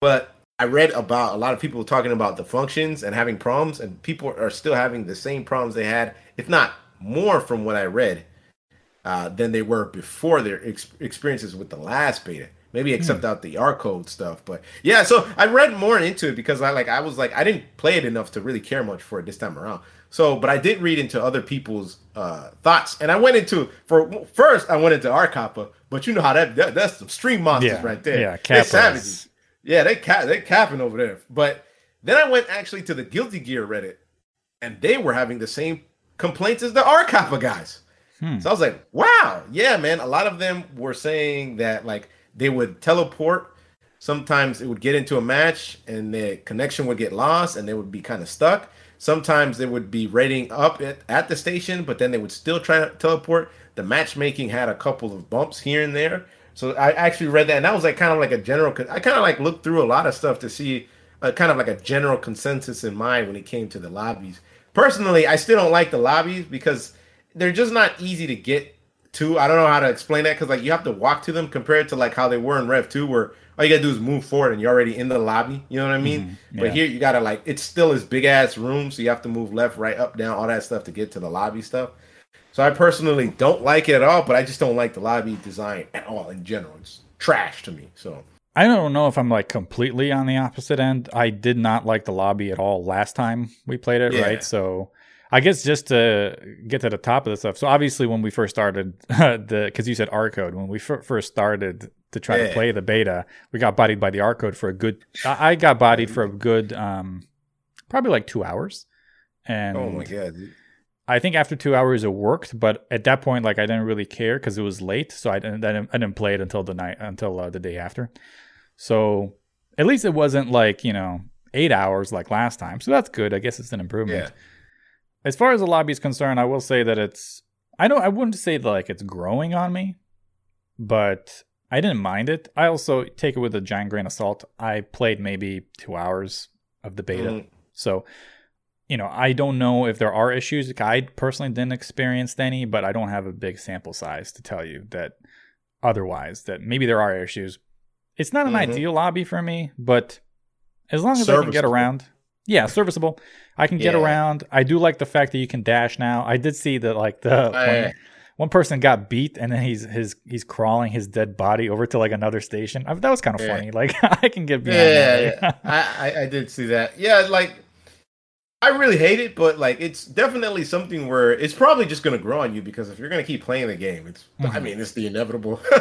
but I read about a lot of people talking about the functions and having problems, and people are still having the same problems they had, if not more, from what I read, uh, than they were before their ex- experiences with the last beta. Maybe except out the R code stuff, but yeah. So I read more into it because I like I was like I didn't play it enough to really care much for it this time around. So, but I did read into other people's uh, thoughts, and I went into for first I went into R Kappa, but you know how that, that that's some stream monsters yeah, right there. Yeah, Kappa Yeah, they ca- they capping over there. But then I went actually to the Guilty Gear Reddit, and they were having the same complaints as the R Kappa guys. Hmm. So I was like, wow, yeah, man. A lot of them were saying that like they would teleport. Sometimes it would get into a match and the connection would get lost and they would be kind of stuck. Sometimes they would be rating up at, at the station, but then they would still try to teleport. The matchmaking had a couple of bumps here and there. So I actually read that, and that was like kind of like a general. I kind of like looked through a lot of stuff to see uh, kind of like a general consensus in mind when it came to the lobbies. Personally, I still don't like the lobbies because they're just not easy to get to. I don't know how to explain that because like you have to walk to them compared to like how they were in Rev Two, where all you gotta do is move forward and you're already in the lobby. You know what I mean? Mhm, But here you gotta like it's still this big ass room, so you have to move left, right, up, down, all that stuff to get to the lobby stuff. So I personally don't like it at all, but I just don't like the lobby design at all in general. It's trash to me. So I don't know if I'm like completely on the opposite end. I did not like the lobby at all last time we played it, Yeah. right? So I guess just to get to the top of the stuff. So obviously, when we first started <laughs> the, because you said R code, when we f- first started to try to play the beta, we got bodied by the R code for a good. I I got bodied for a good, um, probably like two hours, and Oh my god. I think after two hours it worked, but at that point, like I didn't really care because it was late, so I didn't, I didn't I didn't play it until the night until uh, the day after. So at least it wasn't like you know eight hours like last time, so that's good. I guess it's an improvement. Yeah. As far as the lobby is concerned, I will say that it's I don't I wouldn't say that like it's growing on me, but I didn't mind it. I also take it with a giant grain of salt. I played maybe two hours of the beta. Mhm. So, you know, I don't know if there are issues. I personally didn't experience any, but I don't have a big sample size to tell you that otherwise, that maybe there are issues. It's not an Mhm. ideal lobby for me, but as long as I can get around, yeah, serviceable. I can get Yeah. around. I do like the fact that you can dash now. I did see that, like the one, one person got beat, and then he's his he's crawling his dead body over to like another station. I, that was kind of Yeah. funny. <laughs> Like I can get behind Yeah, yeah. <laughs> I, I I did see that. Yeah, like I really hate it, but like it's definitely something where it's probably just gonna grow on you because if you're gonna keep playing the game, it's I Mhm. mean it's the inevitable. <laughs>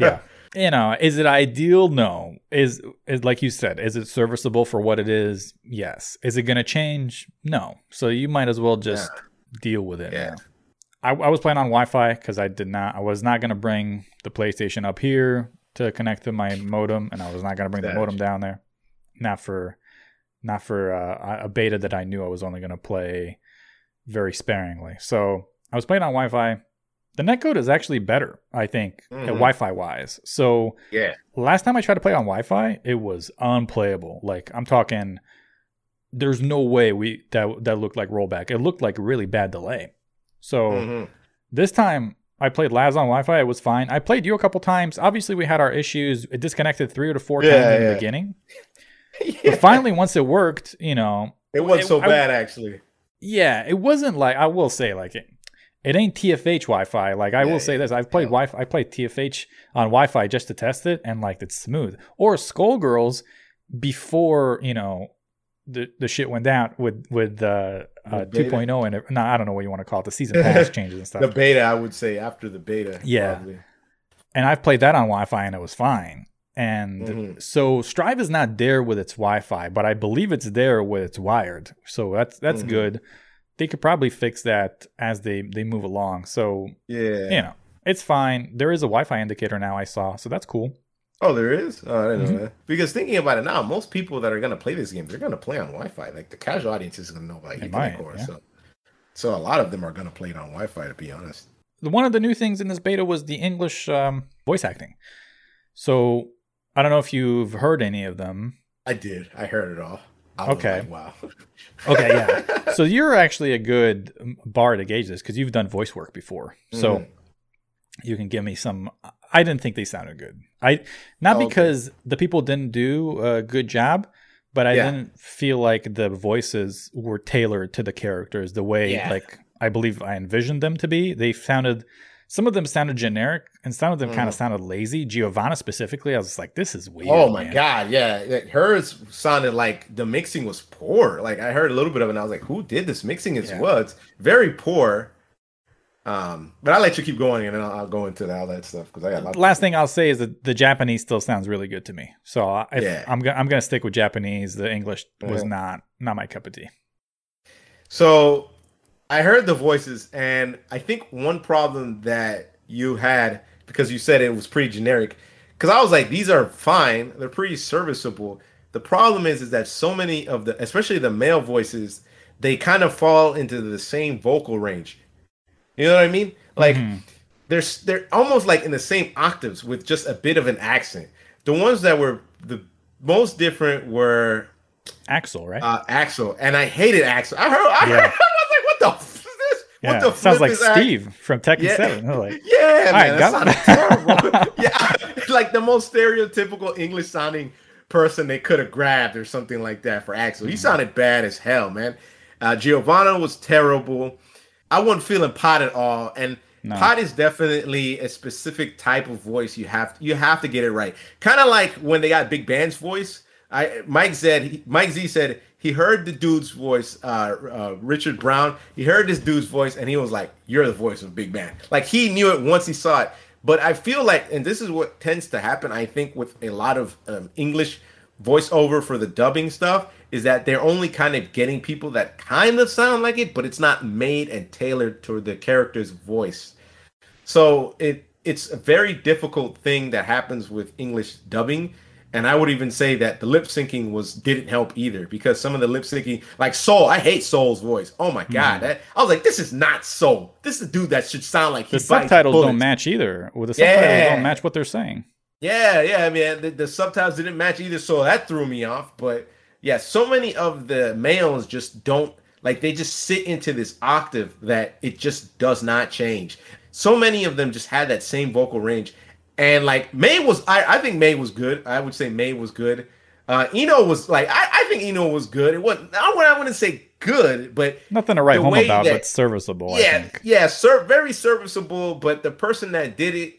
yeah. <laughs> You know is it ideal? No. Is is like you said is it serviceable for what it is? Yes. Is it going to change? No. So you might as well just deal with it. Yeah. I, I was playing on wi-fi because i did not i was not going to bring the playstation up here to connect to my modem and i was not going to bring the modem down there. Not for not for uh, a beta that i knew i was only going to play very sparingly so i was playing on wi-fi the netcode is actually better i think Mhm. at wi-fi wise so yeah. last time I tried to play on Wi-Fi, it was unplayable. Like I'm talking, there's no way we that that looked like rollback. It looked like really bad delay. So Mhm. this time I played Laz on Wi-Fi. It was fine. I played you a couple times. Obviously, we had our issues. It disconnected three or four Yeah, times in the yeah. beginning, Yeah. <laughs> but finally, once it worked, you know, it wasn't so I- bad actually. yeah, it wasn't like I will say like it. It ain't TFH Wi-Fi. Like I Yeah, will say yeah, this, I've played yeah. Wi-Fi. I played TFH on Wi-Fi just to test it, and like it's smooth. Or Skullgirls before you know the the shit went down with with uh, uh The 2.0 and it, no, I don't know what you want to call it, the season <laughs> pass changes and stuff. The beta, I would say after the beta. Yeah. probably. and I've played that on Wi-Fi and it was fine. And Mhm. so Strive is not there with its Wi-Fi, but I believe it's there with its wired. So that's that's Mhm. good. They could probably fix that as they they move along. So Yeah. you know, it's fine. There is a Wi-Fi indicator now I saw, so that's cool. Oh, there is. Oh, I didn't Mm-hmm. know that. Because thinking about it now, most people that are gonna play this game, they're gonna play on Wi-Fi. Like the casual audience is gonna know about Ethernet core. yeah. So, so a lot of them are gonna play it on Wi-Fi. To be honest. One of the new things in this beta was the English um, voice acting. So I don't know if you've heard any of them. I did. I heard it all. I Okay. like, wow. <laughs> Okay, yeah. <laughs> so you're actually a good bar to gauge this because you've done voice work before. So Mhm. you can give me some. I didn't think they sounded good. I not Okay. because the people didn't do a good job, but I Yeah. didn't feel like the voices were tailored to the characters the way Yeah. like I believe I envisioned them to be. They sounded. Some of them sounded generic, and some of them kind of sounded lazy. Giovanna specifically, I was like, "This is weird." Oh my man. god, yeah. Hers sounded like the mixing was poor. Like I heard a little bit of it and I was like, who did this mixing as Yeah. well? Very poor. Um, but I'll let you keep going and then I'll, I'll go into all that stuff because I got a lot last thing I'll say is that the Japanese still sounds really good to me. So I, Yeah. I'm gonna I'm gonna stick with Japanese. The English was not not my cup of tea. So I heard the voices, and I think one problem that you had because you said it was pretty generic. Because I was like, these are fine, they're pretty serviceable. The problem is, is that so many of the, especially the male voices, they kind of fall into the same vocal range. You know what I mean? Like Mhm. they're they're almost like in the same octaves with just a bit of an accent. The ones that were the most different were Axl, right? uh, Axl, and I hated Axl. I heard, I, heard, Yeah. I was like, "What the f- is this? yeah, what the sounds like Steve from Tekken Yeah. Seven. Like, <laughs> Yeah, man, right, that got sounded terrible. <laughs> yeah, <laughs> like the most stereotypical English sounding person they could have grabbed or something like that for Axl. Mm-hmm. He sounded bad as hell, man. Uh, Giovanna was terrible. I wasn't feeling Pot at all, and No. Pot is definitely a specific type of voice. You have you have to get it right. Kind of like when they got Big Band's voice. I Mike said Mike Z said he heard the dude's voice, uh, uh, Richard Brown. He heard this dude's voice, and he was like, "You're the voice of Big Band." Like he knew it once he saw it. But I feel like, and this is what tends to happen, I think, with a lot of um, English voiceover for the dubbing stuff, is that they're only kind of getting people that kind of sound like it, but it's not made and tailored to the character's voice. So it it's a very difficult thing that happens with English dubbing. And I would even say that the lip syncing was didn't help either because some of the lip syncing, like Sol, I hate Sol's voice. Oh my god, hmm. that, I was like, this is not Sol. This is a dude that should sound like he The subtitles bullets. don't match either. Well, the subtitles Yeah. don't match what they're saying. Yeah, yeah, I mean the, the subtitles didn't match either, so that threw me off. But yeah, so many of the males just don't like they just sit into this octave that it just does not change. So many of them just had that same vocal range. And like May was I, I think May was good. I would say May was good. Uh I-No was like I, I think I-No was good. It wasn't I wouldn't, I wouldn't say good, but Nothing to write home about, that- but serviceable. I yeah, think. yeah, sir, very serviceable. But the person that did it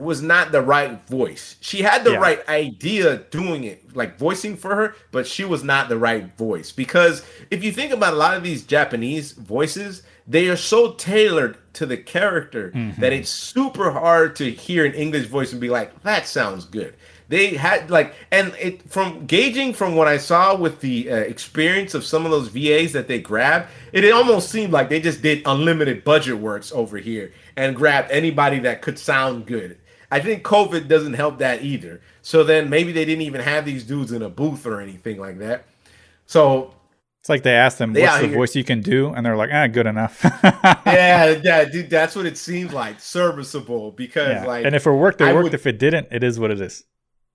was not the right voice. She had the Yeah. right idea doing it, like voicing for her, but she was not the right voice. Because if you think about a lot of these Japanese voices, they are so tailored to the character Mm-hmm. that it's super hard to hear an English voice and be like, that sounds good. They had like, and it from gauging from what I saw with the uh, experience of some of those VAs that they grabbed, it, it almost seemed like they just did unlimited budget works over here and grabbed anybody that could sound good. I think COVID doesn't help that either. So then maybe they didn't even have these dudes in a booth or anything like that. So It's like they asked them, They "What's the here- voice you can do?" And they're like, "Ah, good enough." <laughs> yeah, <laughs> yeah, dude, that's what it seems like, serviceable. Because Yeah. like, and if it worked, it I worked. would- If it didn't, it is what it is.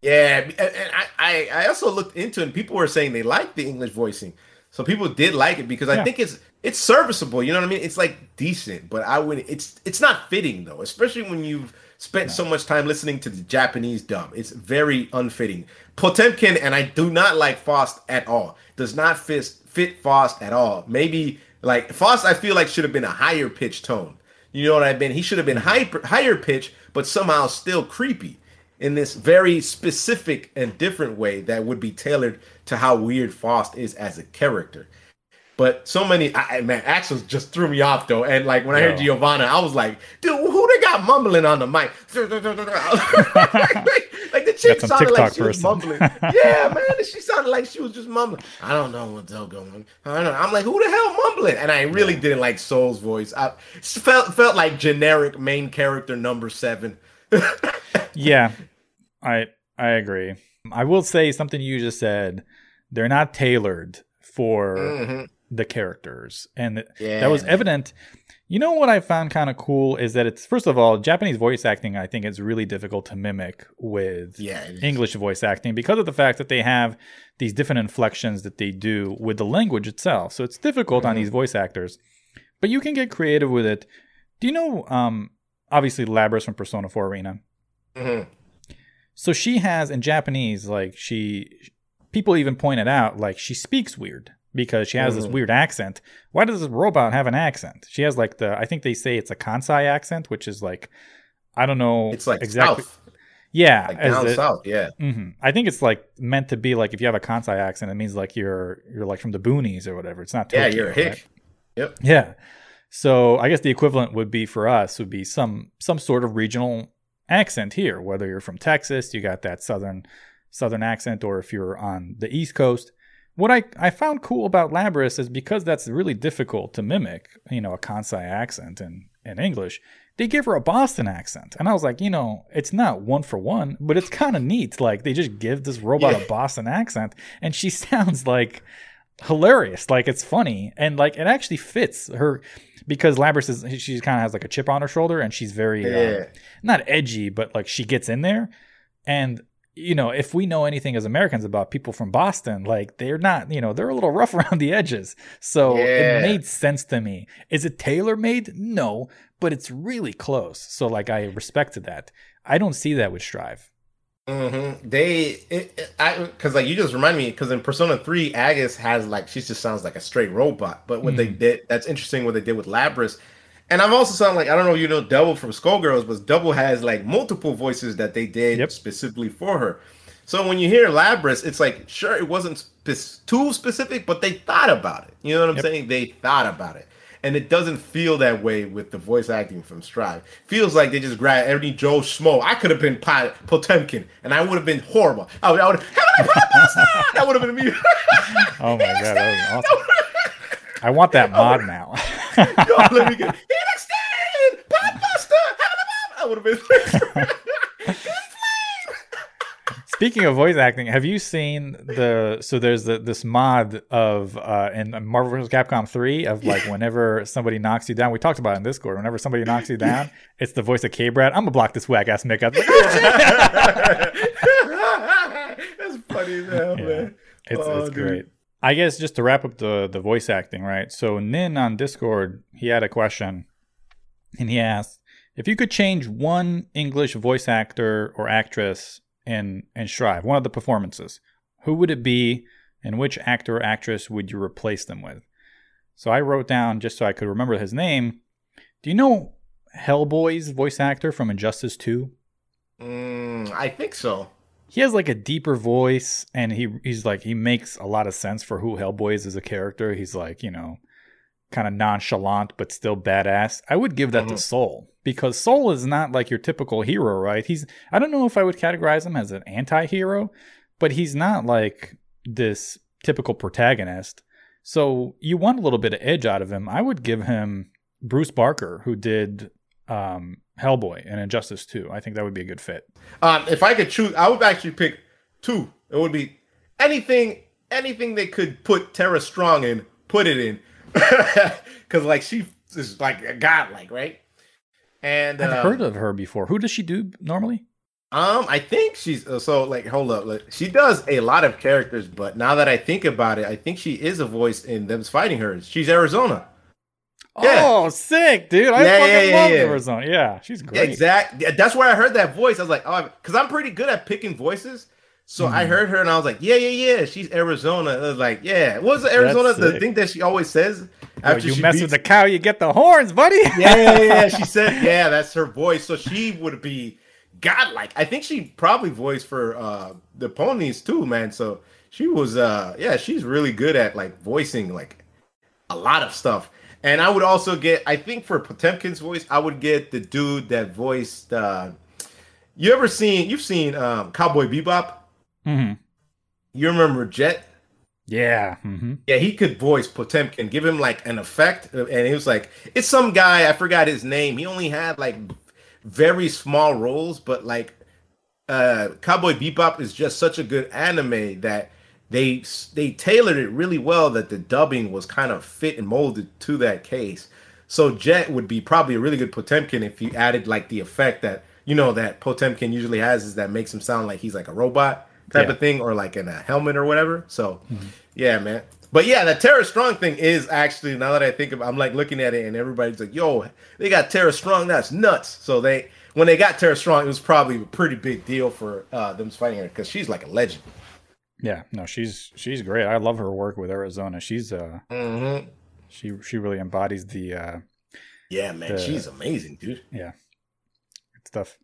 Yeah, and, and I, I also looked into it. and People were saying they liked the English voicing, so people did like it because I think it's it's serviceable. You know what I mean? It's like decent, but I would it's it's not fitting though, especially when you've spent so much time listening to the Japanese dub. It's very unfitting. Potemkin and I do not like Faust at all. Does not fit fit Faust at all. Maybe like Faust, I feel like should have been a higher pitch tone. You know what I mean? He should have been mm-hmm. hyper, higher pitch, but somehow still creepy in this very specific and different way that would be tailored to how weird Faust is as a character. But so many, I, man, Axl just threw me off though. And like when I heard Giovanna, I was like, dude, who they got mumbling on the mic? like <laughs> <laughs> the chick sounded like TikTok she was mumbling. <laughs> yeah, man, she sounded like she was just mumbling. I don't know what's going on. I don't know. I'm like, who the hell mumbling? And I really didn't like Sol's voice. I felt felt like generic main character number seven. <laughs> yeah, I I agree. I will say something you just said. They're not tailored for Mhm. the characters, and Yeah, that was man. evident. You know what I found kind of cool is that it's first of all Japanese voice acting. I think is really difficult to mimic with Yeah. English voice acting because of the fact that they have these different inflections that they do with the language itself. So it's difficult on Mhm. these voice actors, but you can get creative with it. Do you know? Um, obviously, Labrys from Persona 4 Arena. Mhm. So she has in Japanese, like she, people even pointed out, like she speaks weird because she has this Mhm. weird accent. Why does this robot have an accent? She has like the, I think they say it's a Kansai accent, which is like, I don't know It's like exactly. south, Yeah, like down it- south. Yeah. Mhm. I think it's like meant to be like if you have a Kansai accent, it means like you're you're like from the boonies or whatever. It's not. Yeah, you're a hick. right? Yep. Yeah. So I guess the equivalent would be for us would be some some sort of regional accent here. Whether you're from Texas, you got that southern southern accent, or if you're on the East Coast. What I, I found cool about Labrys is because that's really difficult to mimic, you know, a Kansai accent in, in English, they give her a Boston accent. And I was like, you know, it's not one for one, but it's kind of neat. Like they just give this robot Yeah. a Boston accent and she <laughs> sounds like hilarious. Like it's funny and like it actually fits her because Labrys is she kind of has like a chip on her shoulder and she's very um, Yeah. not edgy, but like she gets in there. And you know, if we know anything as Americans about people from Boston, like they're not, you know, they're a little <laughs> rough around the edges. So Yeah. it made sense to me. Is it tailor made? No, but it's really close. So like I respected that. I don't see that with Strive. hmm They, it, it- I, because like you just remind me, because in Persona Three, Aigis has like she just sounds like a straight robot. But what they Mhm. did, that's interesting. What they did with Labrys, and I've also sound like I don't know, if you know, Double from Skullgirls, but Double has like multiple voices that they did Yep. specifically for her. So when you hear Labrys, it's like sure it wasn't too specific, but they thought about it. You know what I'm Yep. saying? They thought about it. And it doesn't feel that way with the voice acting from Strive. Feels like they just grabbed every Joe Schmo. I could have been Pot- Potemkin, and I would have been horrible. I would, I would <laughs> that would have been me. Oh my <laughs> god, that was awesome. I want that <laughs> mod now. Yo, let me get Helix Stain, Potbuster, I would have been. <laughs> Speaking of voice acting, have you seen the so there's the, this mod of uh in Marvel vs. Capcom 3 of like whenever somebody knocks you down, we talked about it in Discord, whenever somebody knocks you down, it's the voice of K-Brad. I'm gonna block this whack ass Mick up. Like, <laughs> That's funny Yeah. man. It's, Oh, it's great. I guess just to wrap up the the voice acting, right? So Nin on Discord, he had a question, and he asked if you could change one English voice actor or actress in in Strive, one of the performances, who would it be, and which actor or actress would you replace them with? So I wrote down just so I could remember his name. Do you know Hellboy's voice actor from Injustice Two? Mm, I think so. He has like a deeper voice and he he's like he makes a lot of sense for who Hellboy is as a character. He's like, you know, kind of nonchalant but still badass. I would give that to Mhm. Sol because Sol is not like your typical hero, right? He's I don't know if I would categorize him as an anti-hero, but he's not like this typical protagonist. So you want a little bit of edge out of him. I would give him Bruce Barker who did um Hellboy and Injustice 2. I think that would be a good fit. Um, if I could choose, I would actually pick two. It would be anything, anything they could put Tara Strong in, put it in, <laughs> because like she is like a godlike, right? And I've uh, heard of her before. Who does she do normally? Um, I think she's uh, so like hold up, like, she does a lot of characters, but now that I think about it, I think she is a voice in them's fighting her. She's Arizona. Yeah. Oh, sick, dude! I Yeah, fucking yeah, yeah, love yeah. Arizona. Yeah, she's great. exact. Yeah, that's where I heard that voice. I was like, oh, because I'm pretty good at picking voices. So I Mhm. heard her and I was like, yeah, yeah, yeah. She's Arizona. I was like, yeah. What was Arizona? The sick. thing that she always says Yo, after you she mess beats- with the cow, you get the horns, buddy. <laughs> yeah, yeah, yeah, yeah. She said, <laughs> yeah, that's her voice. So she would be godlike. I think she probably voiced for uh the ponies too, man. So she was uh yeah, she's really good at like voicing like a lot of stuff. And I would also get I think for Potemkin's voice, I would get the dude that voiced uh you ever seen you've seen um Cowboy Bebop? Mm-hmm. You remember Jet? Yeah. hmm Yeah, he could voice Potemkin, give him like an effect, and he was like, it's some guy I forgot his name. He only had like very small roles, but like uh Cowboy Bebop is just such a good anime that they they tailored it really well that the dubbing was kind of fit and molded to that case. So Jet would be probably a really good Potemkin if you added like the effect that you know that Potemkin usually has is that makes him sound like he's like a robot type Yeah. of thing or like in a helmet or whatever. So yeah, man. But yeah, the Tara Strong thing is actually now that I think of, I'm like looking at it and everybody's like, "Yo, they got Tara Strong. That's nuts." So they when they got Tara Strong, it was probably a pretty big deal for uh, them fighting her because she's like a legend. Yeah. No, she's she's great. I love her work with Arizona. She's uh Mm-hmm. she she really embodies the uh Yeah, man, The- she's amazing, dude. Yeah, good stuff.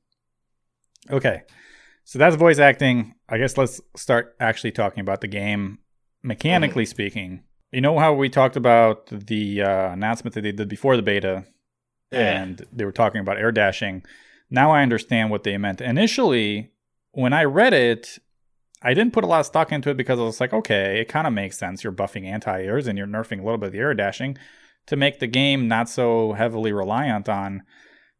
Okay. So that's voice acting. I guess let's start actually talking about the game. Mechanically speaking, you know how we talked about the uh, announcement that they did before the beta and they were talking about air dashing. Now I understand what they meant. Initially, when I read it, I didn't put a lot of stock into it because I was like, okay, it kind of makes sense. You're buffing anti airs and you're nerfing a little bit of the air dashing to make the game not so heavily reliant on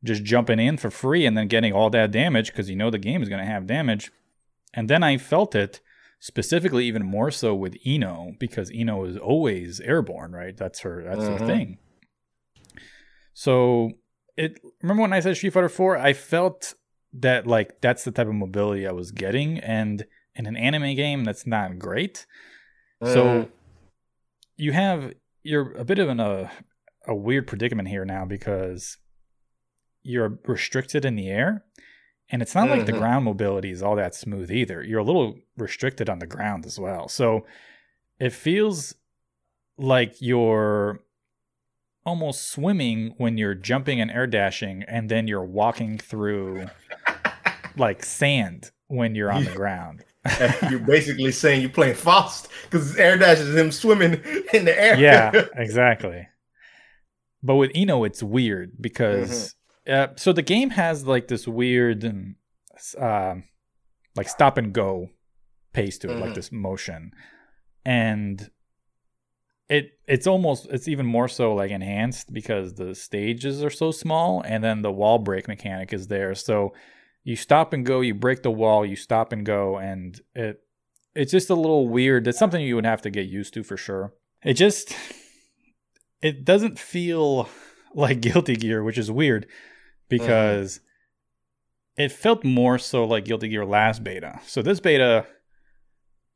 just jumping in for free and then getting all that damage because you know the game is going to have damage. And then I felt it specifically even more so with I-No because I-No is always airborne, right? That's her that's her Mhm. thing. So it remember when I said Street Fighter 4, I felt that like that's the type of mobility I was getting and in an anime game that's not great. So Mhm. you have you're a bit of in a a weird predicament here now because you're restricted in the air and it's not like the Mhm. ground mobility is all that smooth either. You're a little restricted on the ground as well. So it feels like you're almost swimming when you're jumping and air dashing and then you're walking through like sand when you're on the <laughs> ground. You're basically saying you're playing Faust because air dash is him swimming in the air. yeah, <laughs> exactly. But with I-No, it's weird because uh, so the game has like this weird, um, um, like stop and go pace to it, like Mhm. this motion, and it it's almost it's even more so like enhanced because the stages are so small, and then the wall break mechanic is there, so you stop and go, you break the wall, you stop and go, and it it's just a little weird. It's something you would have to get used to for sure. It just it doesn't feel <laughs> like Guilty Gear, which is weird because it felt more so like Guilty Gear last beta. So this beta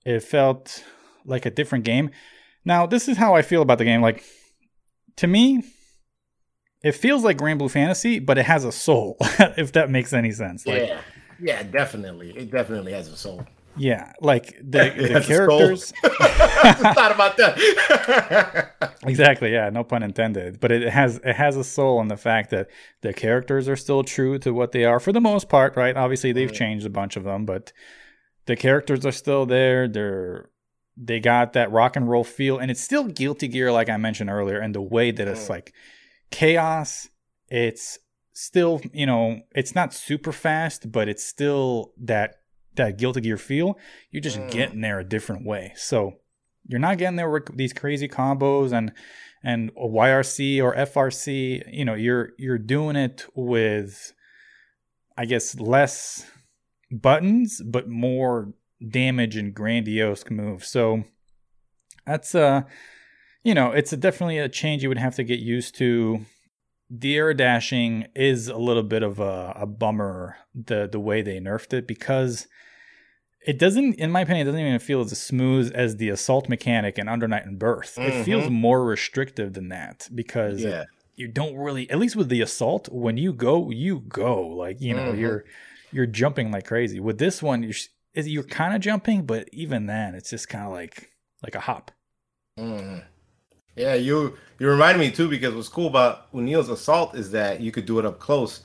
it felt like a different game. Now, this is how I feel about the game. Like to me, it feels like Granblue Fantasy, but it has a soul, <laughs> if that makes any sense. Like yeah, yeah, definitely. It definitely has a soul. yeah, like <laughs> the, the has a soul. characters <laughs> I just thought about that. Exactly, yeah, no pun intended. But it has it has a soul in the fact that the characters are still true to what they are for the most part, right? Obviously, they've Mhm. changed a bunch of them, but the characters are still there. They're they got that rock and roll feel, and it's still Guilty Gear, like I mentioned earlier, and the way that it's Mm. like chaos. It's still, you know, it's not super fast, but it's still that that Guilty Gear feel. You're just Mm. getting there a different way. So you're not getting there with these crazy combos and and a YRC or FRC. You know, you're you're doing it with, I guess, less buttons, but more damage and grandiose moves. So that's uh, you know, it's a, definitely a change you would have to get used to. The air dashing is a little bit of a, a bummer the the way they nerfed it because it doesn't, in my opinion, it doesn't even feel as smooth as the assault mechanic in Under Night In-Birth. It feels more restrictive than that because yeah. you don't really, at least with the assault, when you go, you go. Like you know, Mhm. you're you're jumping like crazy. With this one, you're is- you're kind of jumping, but even then, it's just kind of like like a hop. Mhm. Yeah, you you remind me too because what's cool about O'Neill's assault is that you could do it up close,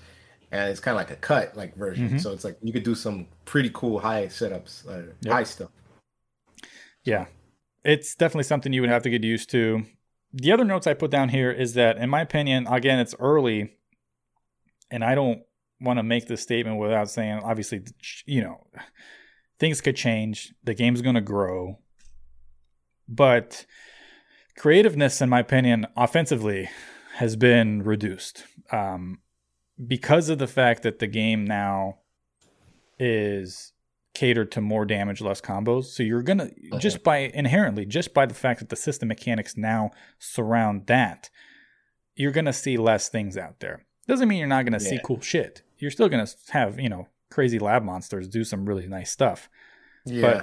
and it's kind of like a cut like version. Mhm. So it's like you could do some pretty cool high setups, uh, Yep. high stuff. Yeah, it's definitely something you would have to get used to. The other notes I put down here is that, in my opinion, again, it's early, and I don't want to make this statement without saying, obviously, you know, things could change. The game's going to grow, but creativeness, in my opinion, offensively, has been reduced um, because of the fact that the game now is catered to more damage, less combos. So you're gonna just by inherently, just by the fact that the system mechanics now surround that, you're gonna see less things out there. Doesn't mean you're not gonna see cool shit. You're still gonna have you know crazy lab monsters do some really nice stuff. Yeah,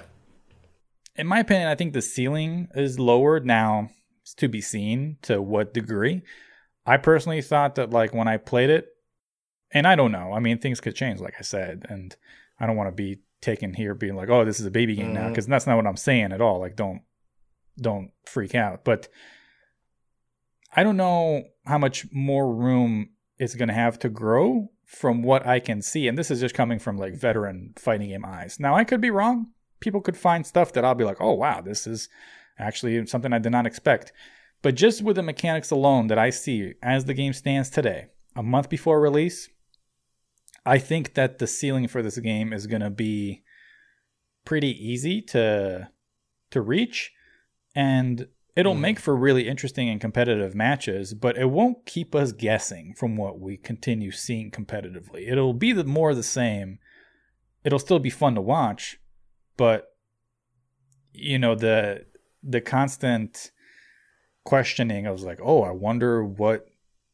In my opinion, I think the ceiling is lowered now. It's to be seen to what degree. I personally thought that like when I played it, and I don't know. I mean, things could change, like I said, and I don't want to be taken here being like, "Oh, this is a baby game now," Mhm. because that's not what I'm saying at all. Like, don't don't freak out. But I don't know how much more room it's going to have to grow from what I can see, and this is just coming from like veteran fighting game eyes. Now, I could be wrong. People could find stuff that I'll be like, "Oh, wow, this is actually something I did not expect." But just with the mechanics alone that I see as the game stands today, a month before release, I think that the ceiling for this game is going to be pretty easy to to reach and it'll Mhm. make for really interesting and competitive matches, but it won't keep us guessing from what we continue seeing competitively. It'll be the more the same. It'll still be fun to watch, but you know the the constant questioning I was like, "Oh, I wonder what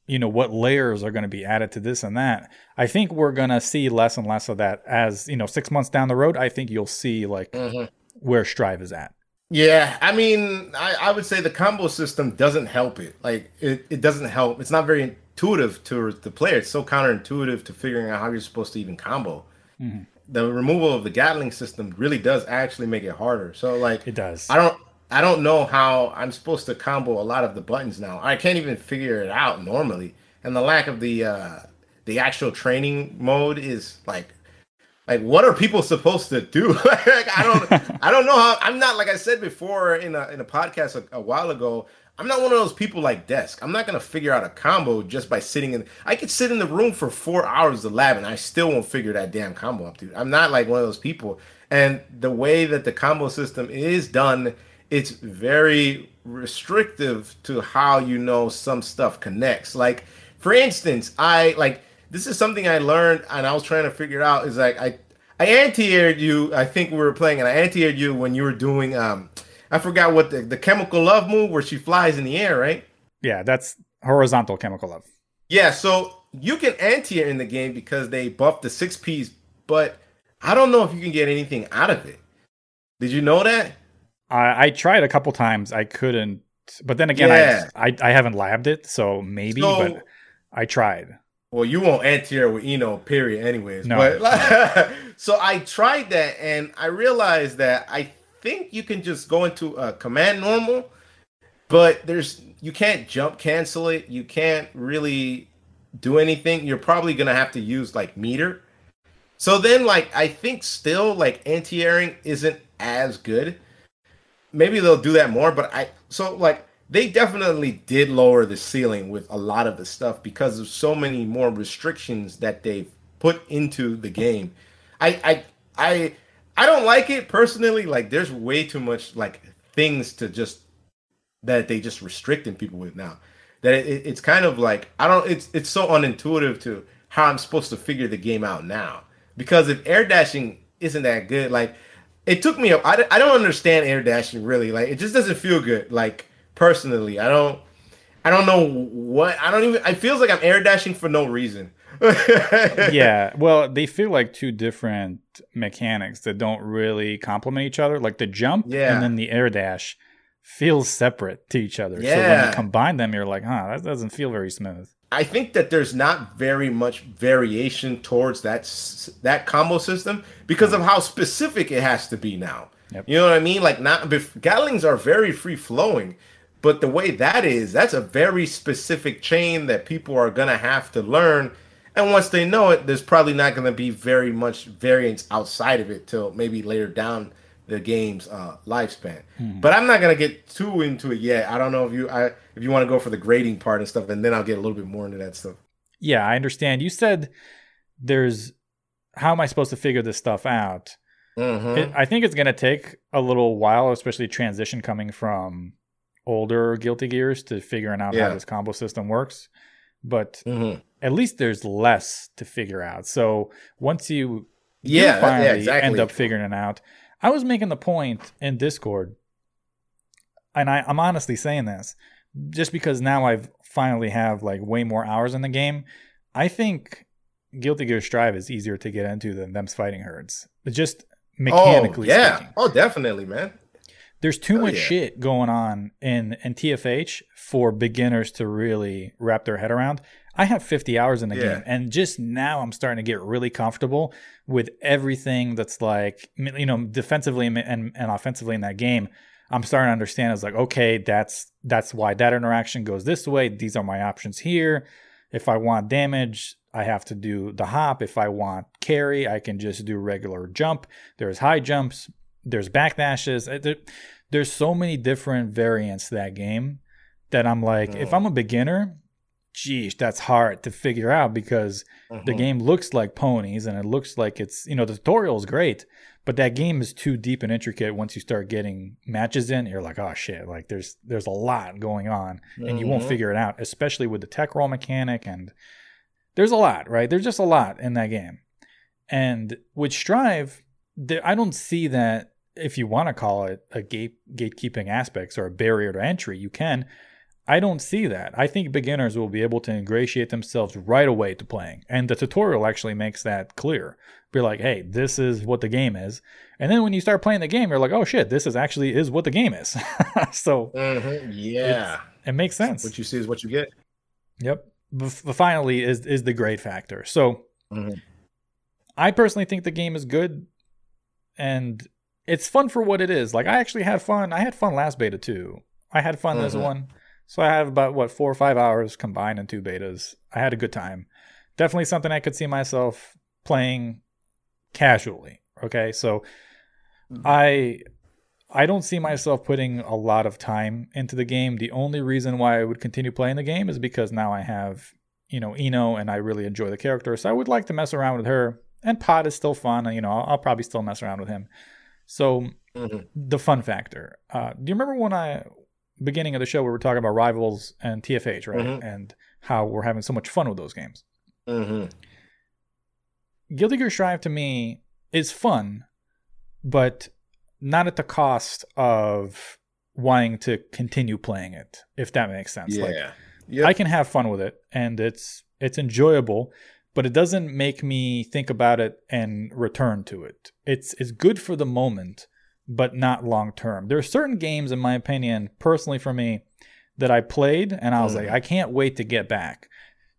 you know what layers are going to be added to this and that." I think we're going to see less and less of that as, you know, 6 months down the road, I think you'll see like Mhm. where Strive is at. yeah. I mean, I, I would say the combo system doesn't help it. Like it, it doesn't help. It's not very intuitive to the player. It's so counterintuitive to figuring out how you're supposed to even combo. Mhm. The removal of the Gatling system really does actually make it harder. So like It does. I don't I don't know how I'm supposed to combo a lot of the buttons now. I can't even figure it out normally. And the lack of the uh the actual training mode is like like what are people supposed to do? <laughs> like, I don't <laughs> I don't know how I'm not like I said before in a in a podcast a, a while ago. I'm not one of those people like Desk. I'm not gonna figure out a combo just by sitting in. I could sit in the room for four hours of lab and I still won't figure that damn combo up, dude. I'm not like one of those people. And the way that the combo system is done, it's very restrictive to how you know some stuff connects. Like, for instance, I like this is something I learned and I was trying to figure out is like I I anti-aired you. I think we were playing and I anti-aired you when you were doing um I forgot what the, the chemical love move where she flies in the air, right? Yeah, that's horizontal chemical love. Yeah, so you can anti-air in the game because they buffed the six Ps, but I don't know if you can get anything out of it. Did you know that? I, I tried a couple times. I couldn't. But then again, Yeah. I, I I haven't labbed it, so maybe. So- but I tried. Well, you won't anti-air with I-No, period, anyways. No. But <laughs> so I tried that and I realized that I think you can just go into a command normal, but there's you can't jump cancel it. You can't really do anything. You're probably gonna have to use like meter. So then, like, I think still like anti-airing isn't as good. Maybe they'll do that more, but I so like they definitely did lower the ceiling with a lot of the stuff because of so many more restrictions that they've put into the game. I I I I don't like it personally. Like there's way too much like things to just that they just restricting people with now. That it, it- it's kind of like I don't. It's it's so unintuitive to how I'm supposed to figure the game out now. Because if air dashing isn't that good, like it took me. I don't- I don't understand air dashing really. Like it just doesn't feel good. Like personally, I don't. I don't know what. I don't even. It feels like I'm air dashing for no reason. <laughs> yeah, well, they feel like two different mechanics that don't really complement each other. Like the jump Yeah. and then the air dash feels separate to each other. Yeah. So when you combine them, you're like, huh, that doesn't feel very smooth. I think that there's not very much variation towards that that combo system because of mm. how specific it has to be now. Yep. You know what I mean? Like not bef- Gatlings are very free flowing, but the way that is, that's a very specific chain that people are gonna have to learn. And once they know it, there's probably not gonna be very much variance outside of it till maybe later down the game's uh, lifespan. But I'm not gonna get too into it yet. I don't know if you I if you want to go for the grading part and stuff, and then I'll get a little bit more into that stuff. Yeah, I understand. You said there's how am I supposed to figure this stuff out? Mm-hmm. It, I think it's going to take a little while, especially transition coming from older Guilty Gears to figuring out Yeah. how this combo system works. But mm-hmm. at least there's less to figure out. So once you Yeah, finally yeah, exactly. end up figuring it out, I was making the point in Discord, and I, I'm honestly saying this just because now I've finally have like way more hours in the game. I think Guilty Gear Strive is easier to get into than them's fighting herds. Just mechanically oh, yeah. speaking Oh, definitely, man. there's too Oh, much yeah. shit going on in in TFH for beginners to really wrap their head around. I have 50 hours in the Yeah. game, and just now I'm starting to get really comfortable with everything that's like, you know, defensively and and, and offensively in that game. I'm starting to understand. It's like, okay, that's that's why that interaction goes this way. These are my options here. If I want damage, I have to do the hop. If I want carry, I can just do regular jump. There's high jumps. There's backdashes. Uh, There, there's so many different variants to that game that I'm like, if Mm. I'm a beginner, geez, that's hard to figure out because the Mhm. game looks like ponies and it looks like it's you know the tutorial is great, but that game is too deep and intricate. Once you start getting matches in, you're like, oh shit, like there's there's a lot going on and you won't Mhm. figure it out, especially with the tech roll mechanic and there's a lot, right? There's just a lot in that game. And with Strive, there, I don't see that if you want to call it a gate gatekeeping aspects or a barrier to entry, you can. I don't see that. I think beginners will be able to ingratiate themselves right away to playing. And the tutorial actually makes that clear. Be like, hey, this is what the game is. And then when you start playing the game, you're like, oh shit, this is actually is what the game is. <laughs> so Mhm. Yeah. it makes sense. What you see is what you get. Yep. But finally is is the grade factor. So Mhm. I personally think the game is good and it's fun for what it is. Like I actually had fun. I had fun last beta too. I had fun this Mhm. one. So I have about what four or five hours combined in two betas. I had a good time. Definitely something I could see myself playing casually. Okay, so I I don't see myself putting a lot of time into the game. The only reason why I would continue playing the game is because now I have you know I-No and I really enjoy the character, so I would like to mess around with her. And Pod is still fun. You know, I'll, I'll probably still mess around with him. So Mhm. the fun factor. Uh, do you remember when I beginning of the show we were talking about rivals and TFH, right? Mhm. And how we're having so much fun with those games. hmm Guilty Gear Strive to me is fun, but not at the cost of wanting to continue playing it. If that makes sense. Yeah. Like Yep. I can have fun with it, and it's it's enjoyable, but it doesn't make me think about it and return to it. It's it's good for the moment, but not long term. There are certain games, in my opinion, personally for me, that I played and I was Mm. like, I can't wait to get back.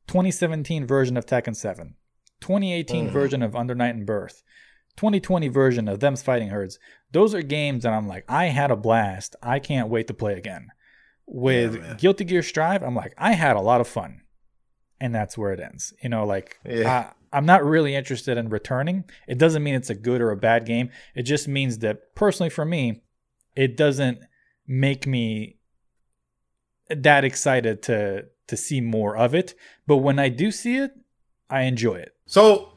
2017 version of Tekken 7, 2018 Mhm. version of Under Night In-Birth, 2020 version of Them's Fighting Herds. Those are games that I'm like, I had a blast. I can't wait to play again. With Yeah. Guilty Gear Strive, I'm like, I had a lot of fun. And that's where it ends. You know, like Yeah. I, I'm not really interested in returning. It doesn't mean it's a good or a bad game. It just means that personally for me, it doesn't make me that excited to to see more of it. But when I do see it, I enjoy it. So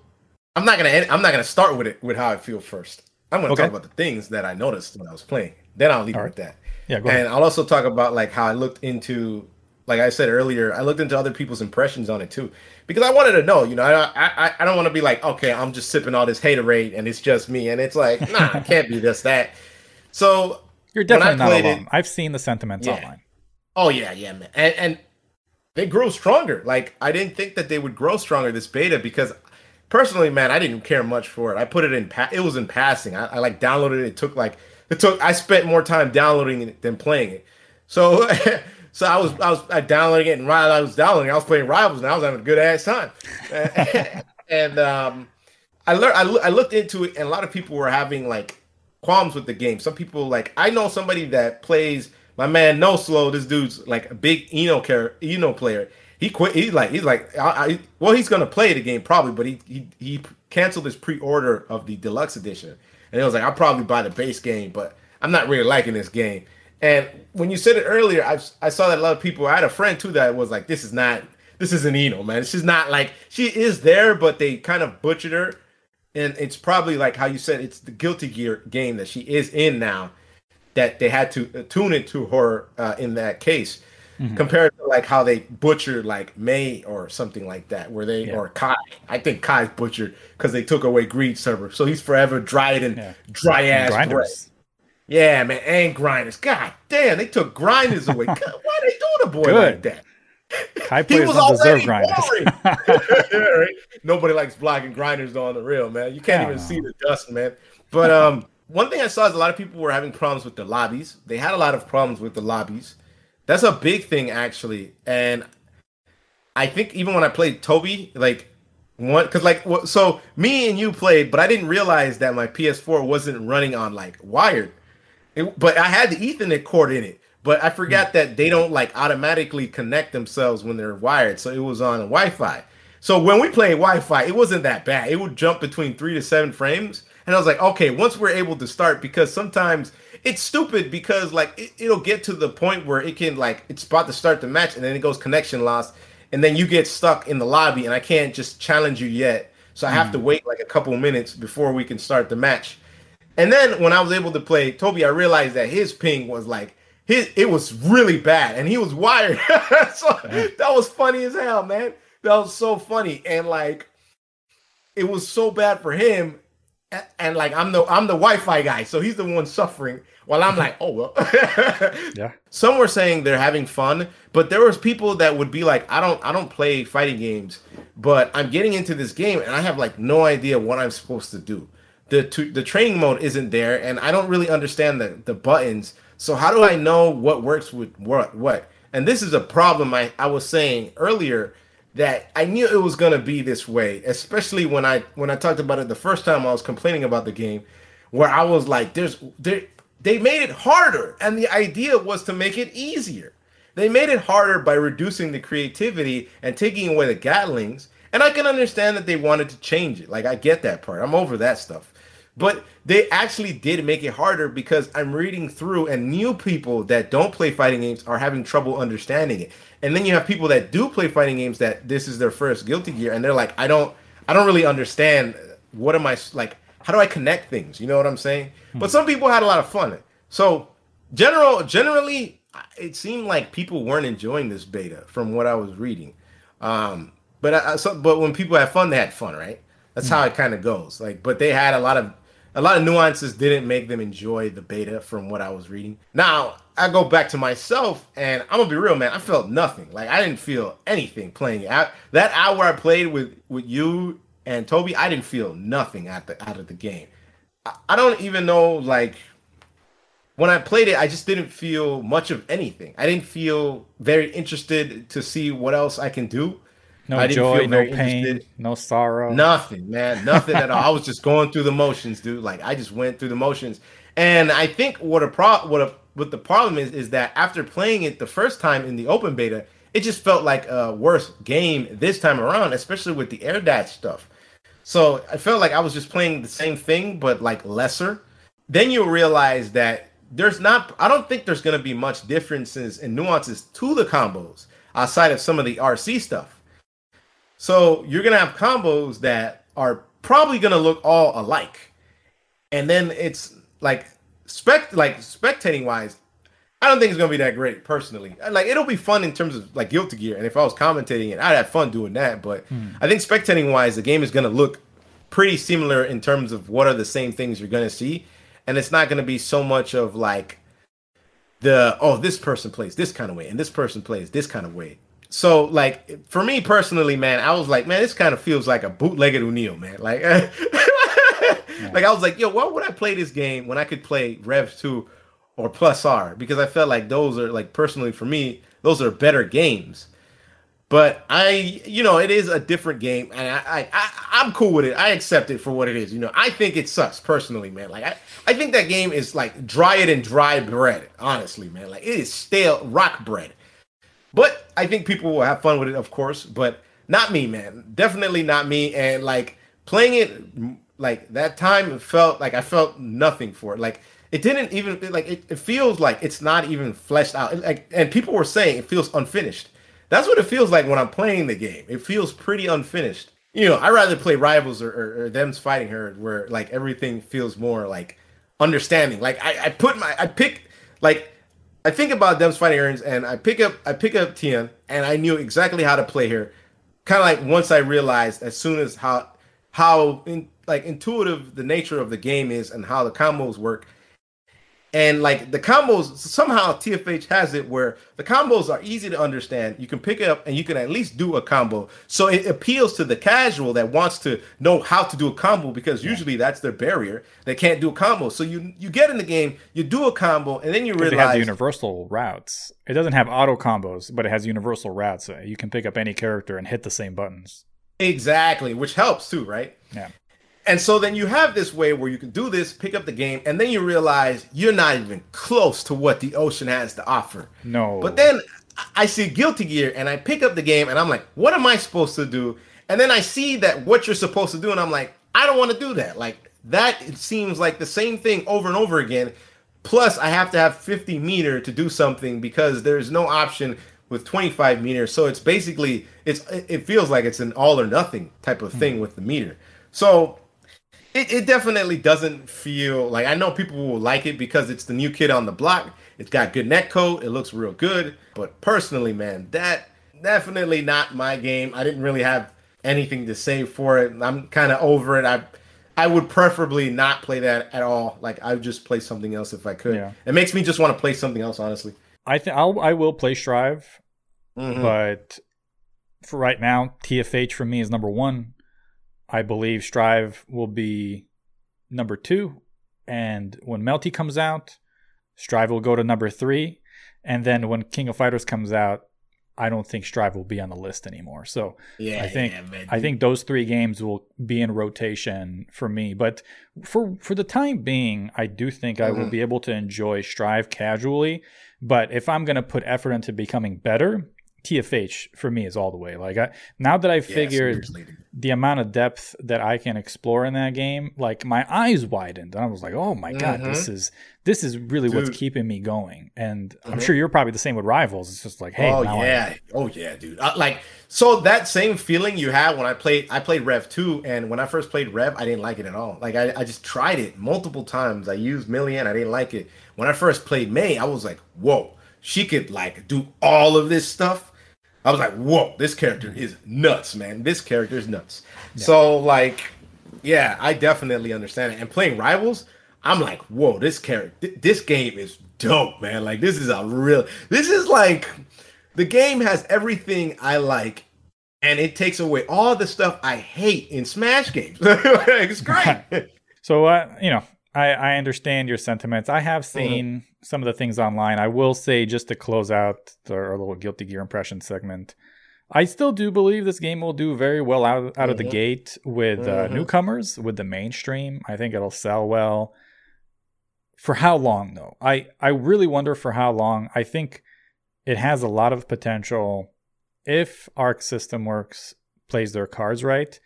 I'm not gonna end, I'm not gonna start with it with how I feel first. I'm gonna Okay. talk about the things that I noticed when I was playing. Then I'll leave right. with that. Yeah, go and ahead. I'll also talk about like how I looked into, like I said earlier, I looked into other people's impressions on it too, because I wanted to know. You know, I I, I don't want to be like, okay, I'm just sipping all this haterade and it's just me, and it's like, nah, it can't be this that. So, You're definitely not alone. it- I've seen the sentiments Yeah. online. oh yeah, yeah, man, and and they grow stronger. Like I didn't think that they would grow stronger this beta because. Personally, man, I didn't care much for it. I put it in. Pa- it was in passing. I, I like downloaded it. It took like it took. I spent more time downloading it than playing it. So, <laughs> so I was I was I downloading it, and while I was downloading, I was playing Rivals, and I was having a good ass time. <laughs> and um, I learned I, I looked into it, and a lot of people were having like qualms with the game. Some people like I know somebody that plays my man No Slow. This dude's like a big I-No car I-No player. He quit. He's like he's like I, I, well he's gonna play the game probably, but he he he canceled his pre-order of the deluxe edition, and it was like I'll probably buy the base game, but I'm not really liking this game. And when you said it earlier, I I saw that a lot of people. I had a friend too that was like, this is not this isn't I-No, man. She's not like she is there, but they kind of butchered her and it's probably like how you said it's the guilty gear game that she is in now that they had to uh, tune it to her uh, in that case compared to like how they butchered like may or something like that where they Yeah. or Ky i think Ky's butchered because they took away Greed Sever so he's forever dried and Yeah. dry ass bread. Yeah man and grinders god damn they took grinders away <laughs> God, why they doing a boy Good. like that High <laughs> he players was don't deserve already grinders. boring. Yeah, right? <laughs> Nobody likes blocking grinders on the real man. You can't even see the dust, man. But um, one thing I saw is a lot of people were having problems with the lobbies. They had a lot of problems with the lobbies. That's a big thing actually, and I think even when I played Toby, like one, because like so me and you played, but I didn't realize that my PS4 wasn't running on like wired. It, but I had the Ethernet cord in it. But I hmm. forgot that they don't like automatically connect themselves when they're wired. So it was on Wi-Fi. So when we played Wi-Fi, it wasn't that bad. It would jump between three to seven frames, and I was like, okay, once we're able to start, because sometimes it's stupid because like it, it'll get to the point where it can like it's about to start the match, and then it goes connection loss, and then you get stuck in the lobby, and I can't just challenge you yet. So I have to hmm. wait like a couple minutes before we can start the match. And then when I was able to play Toby, I realized that his ping was like his it was really bad, and he was wired. <laughs> so that was funny as hell, man. That was so funny, and like it was so bad for him. a- And like I'm the I'm the Wi-Fi guy, so he's the one suffering. While I'm like, oh well. <laughs> Yeah. Some were saying they're having fun, but there was people that would be like, I don't I don't play fighting games, but I'm getting into this game and I have like no idea what I'm supposed to do. The the training mode isn't there and I don't really understand the the buttons. So how do I know what works with what what? And this is a problem I I was saying earlier that I knew it was going to be this way, especially when I when I talked about it the first time I was complaining about the game where I was like there's there they made it harder and the idea was to make it easier. They made it harder by reducing the creativity and taking away the gatlings And I can understand that they wanted to change it. Like I get that part. I'm over that stuff. But they actually did make it harder because I'm reading through and new people that don't play fighting games are having trouble understanding it. And then you have people that do play fighting games that this is their first Guilty Gear and they're like, I don't I don't really understand what am I like how do I connect things? You know what I'm saying? But some people had a lot of fun. So general generally it seemed like people weren't enjoying this beta from what I was reading. Um but I, so, but when people had fun, they had fun, right? That's how it kind of goes. Like, but they had a lot of a lot of nuances didn't make them enjoy the beta from what I was reading. Now I go back to myself, and I'm gonna be real, man. I felt nothing. Like I didn't feel anything playing that hour I played with with you and Toby, I didn't feel nothing out the out of the game. I, I don't even know like when I played it, I just didn't feel much of anything. I didn't feel very interested to see what else I can do. No I didn't joy, feel no pain, interested. no sorrow. Nothing, man. Nothing at all. I was <laughs> just going through the motions, dude. Like I just went through the motions. And I think what a pro what a what the problem is is that after playing it the first time in the open beta, it just felt like a worse game this time around, especially with the air dash stuff. So I felt like I was just playing the same thing, but like lesser. Then you realize that there's not. I don't think there's going to be much differences and nuances to the combos outside of some of the RC stuff. So you're gonna have combos that are probably gonna look all alike, and then it's like spect like spectating wise. I don't think it's gonna be that great personally. Like it'll be fun in terms of like Guilty Gear, and if I was commentating it, I'd have fun doing that. But hmm. I think spectating wise, the game is gonna look pretty similar in terms of what are the same things you're gonna see, and it's not gonna be so much of like the oh this person plays this kind of way and this person plays this kind of way. So like for me personally, man, I was like, man, this kind of feels like a bootlegged O'Neill, man. Like, <laughs> like I was like, yo, why would I play this game when I could play Rev Two or Plus R? Because I felt like those are like personally for me, those are better games. But I, you know, it is a different game, and I, I, I, I'm cool with it. I accept it for what it is. You know, I think it sucks personally, man. Like, I, I think that game is like dry it and dry bread. Honestly, man, like it is stale rock bread. But I think people will have fun with it, of course. But not me, man. Definitely not me. And like playing it, like that time, it felt like I felt nothing for it. Like it didn't even like it, it feels like it's not even fleshed out. Like and people were saying it feels unfinished. That's what it feels like when I'm playing the game. It feels pretty unfinished. You know, I rather play rivals or, or, or them's fighting her where like everything feels more like understanding. Like I, I put my I pick like I think about them's fighting Herds and I pick up I pick up Tian and I knew exactly how to play her. Kind of like once I realized as soon as how how in, like intuitive the nature of the game is and how the combos work. And like the combos somehow TFH has it where the combos are easy to understand. You can pick it up and you can at least do a combo. So it appeals to the casual that wants to know how to do a combo because usually that's their barrier. They can't do a combo. So you you get in the game, you do a combo, and then you realize it has universal routes. It doesn't have auto combos, but it has universal routes. So you can pick up any character and hit the same buttons. Exactly, which helps too, right? Yeah. And so then you have this way where you can do this, pick up the game, and then you realize you're not even close to what the ocean has to offer. No. But then I- see Guilty Gear and I pick up the game and I'm like, what am I supposed to do? And then I see that what you're supposed to do, and I'm like, I don't want to do that. Like that it seems like the same thing over and over again. Plus, I have to have 50 meter to do something because there's no option with 25 meters. So it's basically it's it feels like it's an all or nothing type of thing mm. with the meter. So it, it definitely doesn't feel like I know people will like it because it's the new kid on the block. It's got good net code. It looks real good. But personally, man, that definitely not my game. I didn't really have anything to say for it. I'm kind of over it. I I would preferably not play that at all. Like I would just play something else if I could. Yeah. It makes me just want to play something else, honestly. I think I'll I will play Strive, Mhm. but for right now, TFH for me is number one. I believe Strive will be number two, and when Melty comes out, Strive will go to number three, and then when King of Fighters comes out, I don't think Strive will be on the list anymore. So yeah, I think yeah. I think those three games will be in rotation for me. But for for the time being, I do think I will Mhm. be able to enjoy Strive casually. But if I'm going to put effort into becoming better, TFH for me is all the way. Like I now that I've Yeah, figured the amount of depth that I can explore in that game, like my eyes widened. And I was like, "Oh my god, this is this is really what's keeping me going." And I'm Mhm. sure you're probably the same with Rivals. It's just like, "Hey, oh now I- yeah, oh yeah, dude. Uh, like so that same feeling you had when I played I played Rev 2 and when I first played Rev I didn't like it at all. Like I, I just tried it multiple times. I used Millia, I didn't like it. When I first played May, I was like, whoa, she could like do all of this stuff. I was like, whoa, this character is nuts, man. This character is nuts. So like, yeah, I definitely understand it. And playing Rivals, I'm like, whoa, this character, th- this game is dope, man. Like this is a real, this is like, the game has everything I like, and it takes away all the stuff I hate in Smash games. <laughs> it's great. <laughs> So, uh, you know, I, I understand your sentiments. I have seen some of the things online. I will say, just to close out the, our little Guilty Gear impression segment, I still do believe this game will do very well out, out of the gate with uh, Mhm. newcomers, with the mainstream. I think it'll sell well. For how long, though? I, I really wonder for how long. I think it has a lot of potential if Arc System Works plays their cards right.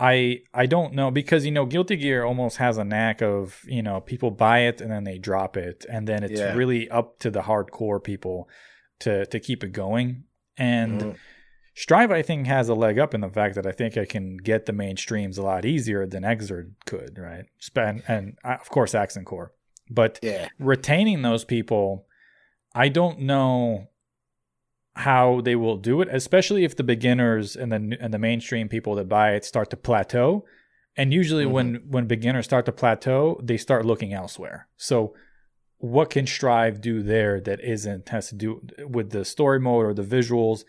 I I don't know because you know Guilty Gear almost has a knack of you know people buy it and then they drop it and then it's Yeah. really up to the hardcore people to to keep it going and Mhm. Strive I think has a leg up in the fact that I think I can get the mainstreams a lot easier than Xrd could right Span and uh, of course Accent Core but Yeah, retaining those people, I don't know how they will do it, especially if the beginners and the and the mainstream people that buy it start to plateau. And usually, when mm-hmm. when beginners start to plateau, they start looking elsewhere. So, what can Strive do there that isn't has to do with the story mode or the visuals?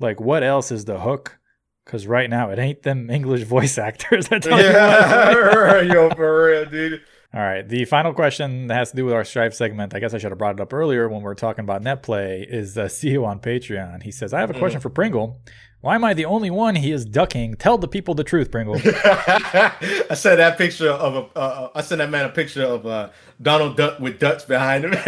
Like, what else is the hook? Because right now, it ain't them English <laughs> voice actors. You what. yeah, <laughs> yo, for real, dude. All right. The final question that has to do with our Strive segment, I guess I should have brought it up earlier when we were talking about NetPlay, is uh, <laughs> CEO on Patreon. He says, I have a question for Pringle. Why am I the only one he is ducking? Tell the people the truth, Pringle. <laughs> I sent that picture of a. Uh, I sent that man a picture of uh, Donald Duck with ducks behind him. <laughs>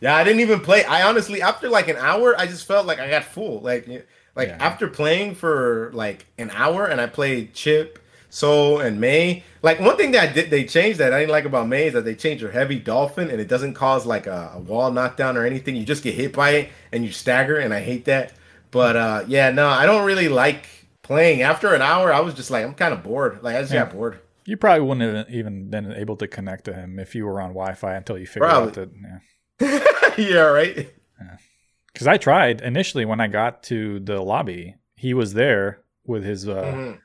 yeah, I didn't even play. I honestly, after like an hour, I just felt like I got full. Like, like Yeah. after playing for like an hour, and I played Chipp, Sol, and May. Like one thing that I did, they changed that I didn't like about May is that they changed your heavy dolphin, and it doesn't cause like a, a wall knockdown or anything. You just get hit by it and you stagger, and I hate that. But uh, yeah, no, I don't really like playing. After an hour, I was just like, I'm kind of bored. Like I just Yeah. got bored. you probably wouldn't have even been able to connect to him if you were on Wi Fi until you figured out that. Yeah. <laughs> yeah, right. Because I tried initially when I got to the lobby, he was there with his uh, Mhm.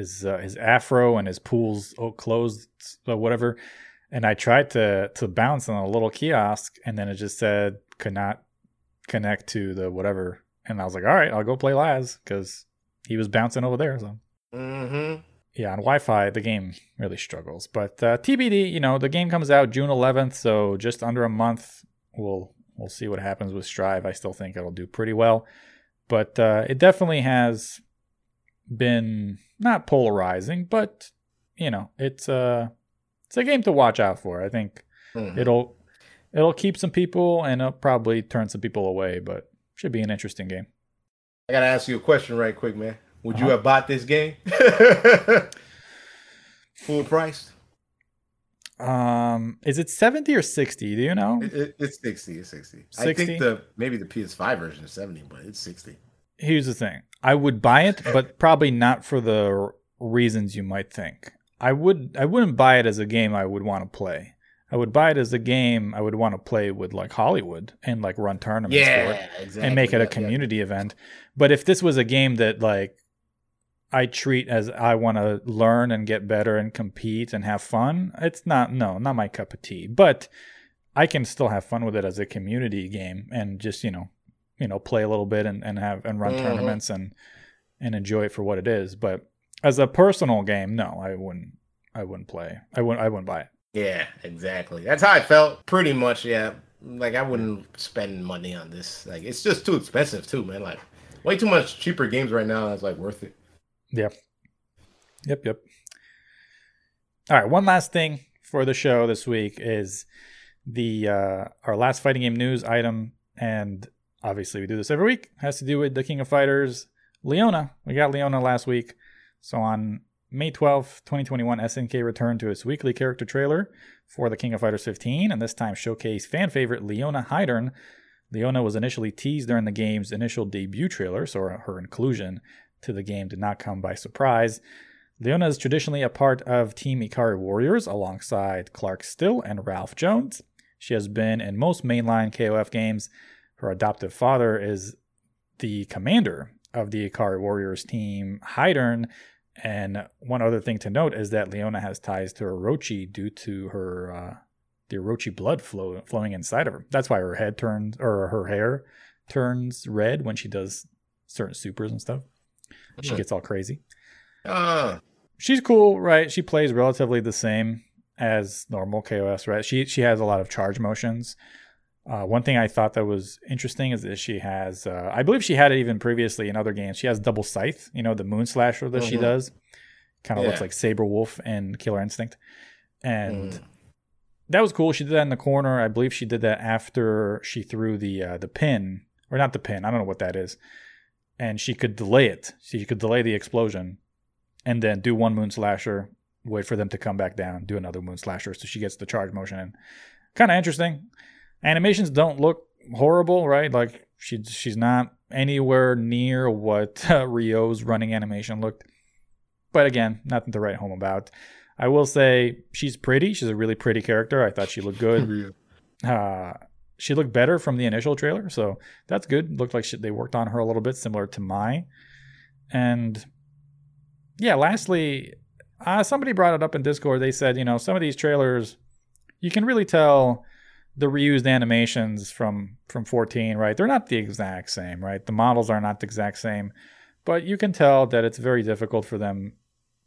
His uh, his afro and his pools o- closed or whatever. And i tried to to bounce on a little kiosk and then it just said could not connect to the whatever. And i was like all right i'll go play laz because he was bouncing over there so. Mhm. yeah on wi-fi the game really struggles. But uh, tbd you know the game comes out june 11th so just under a month. We'll we'll see what happens with strive. I still think it'll do pretty well. But uh, it definitely has been not polarizing but you know it's a it's a game to watch out for i think Mhm. it'll it'll keep some people and it'll probably turn some people away but should be an interesting game I gotta ask you a question right quick, man. Would you Uh-huh. have bought this game <laughs> full price? um is it 70 or 60 do you know It, it- it's sixty. It's sixty. I think the maybe the PS5 version is seventy, but it's sixty. Here's the thing. I would buy it but probably not for the reasons you might think. I would i wouldn't buy it as a game i would want to play. I would buy it as a game i would want to play with like hollywood and like run tournaments for it exactly. and make it a Yeah, yeah. community event. But if this was a game that like i treat as i want to learn and get better and compete and have fun it's not no not my cup of tea. But i can still have fun with it as a community game and just you know you know play a little bit and, and have and run Mhm. tournaments and and enjoy it for what it is but as a personal game no i wouldn't i wouldn't play i wouldn't i wouldn't buy it Yeah, exactly. That's how I felt. Pretty much, yeah. Like I wouldn't spend money on this. Like it's just too expensive too, man. Like way too much cheaper games right now. That's like worth it. Yep. Yep, yep. All right, one last thing for the show this week is the uh our last fighting game news item and obviously we do this every week, has to do with the King of Fighters, Leona. We got Leona last week. So on May 12th, 2021, SNK returned to its weekly character trailer for the King of Fighters 15, and this time showcased fan favorite Leona Heidern. Leona was initially teased during the game's initial debut trailer, so her inclusion to the game did not come by surprise. Leona is traditionally a part of Team Ikari Warriors alongside Clark Still and Ralph Jones. She has been in most mainline KOF games. Her adoptive father is the commander of the Ikari Warriors team, Heidern. And one other thing to note is that Leona has ties to Orochi due to her uh, the Orochi blood flow, flowing inside of her. That's why her head turns or her hair turns red when she does certain supers and stuff. She gets all crazy. Ah, She's cool, right? She plays relatively the same as normal KOS, right? She she has a lot of charge motions. Uh, one thing I thought that was interesting is that she has, uh, I believe she had it even previously in other games. She has double scythe, you know, the moon slasher that she Mhm. does. Kind of looks like Sabrewulf and Killer Instinct, and Mm. that was cool. She did that in the corner. I believe she did that after she threw the uh, the pin, or not the pin. I don't know what that is, and she could delay it. She could delay the explosion, and then do one moon slasher, wait for them to come back down, do another moon slasher, so she gets the charge motion in. Kind of interesting. Animations don't look horrible, right? Like she she's not anywhere near what <laughs> uh, Ryo's running animation looked. But again, nothing to write home about. I will say she's pretty. She's a really pretty character. I thought she looked good. <laughs> Uh, she looked better from the initial trailer, so that's good. Looked like she, they worked on her a little bit, similar to Mai. And yeah, lastly, uh, somebody brought it up in Discord. They said, you know, some of these trailers, you can really tell the reused animations from from 14, right? They're not the exact same, right? The models are not the exact same, but you can tell that it's very difficult for them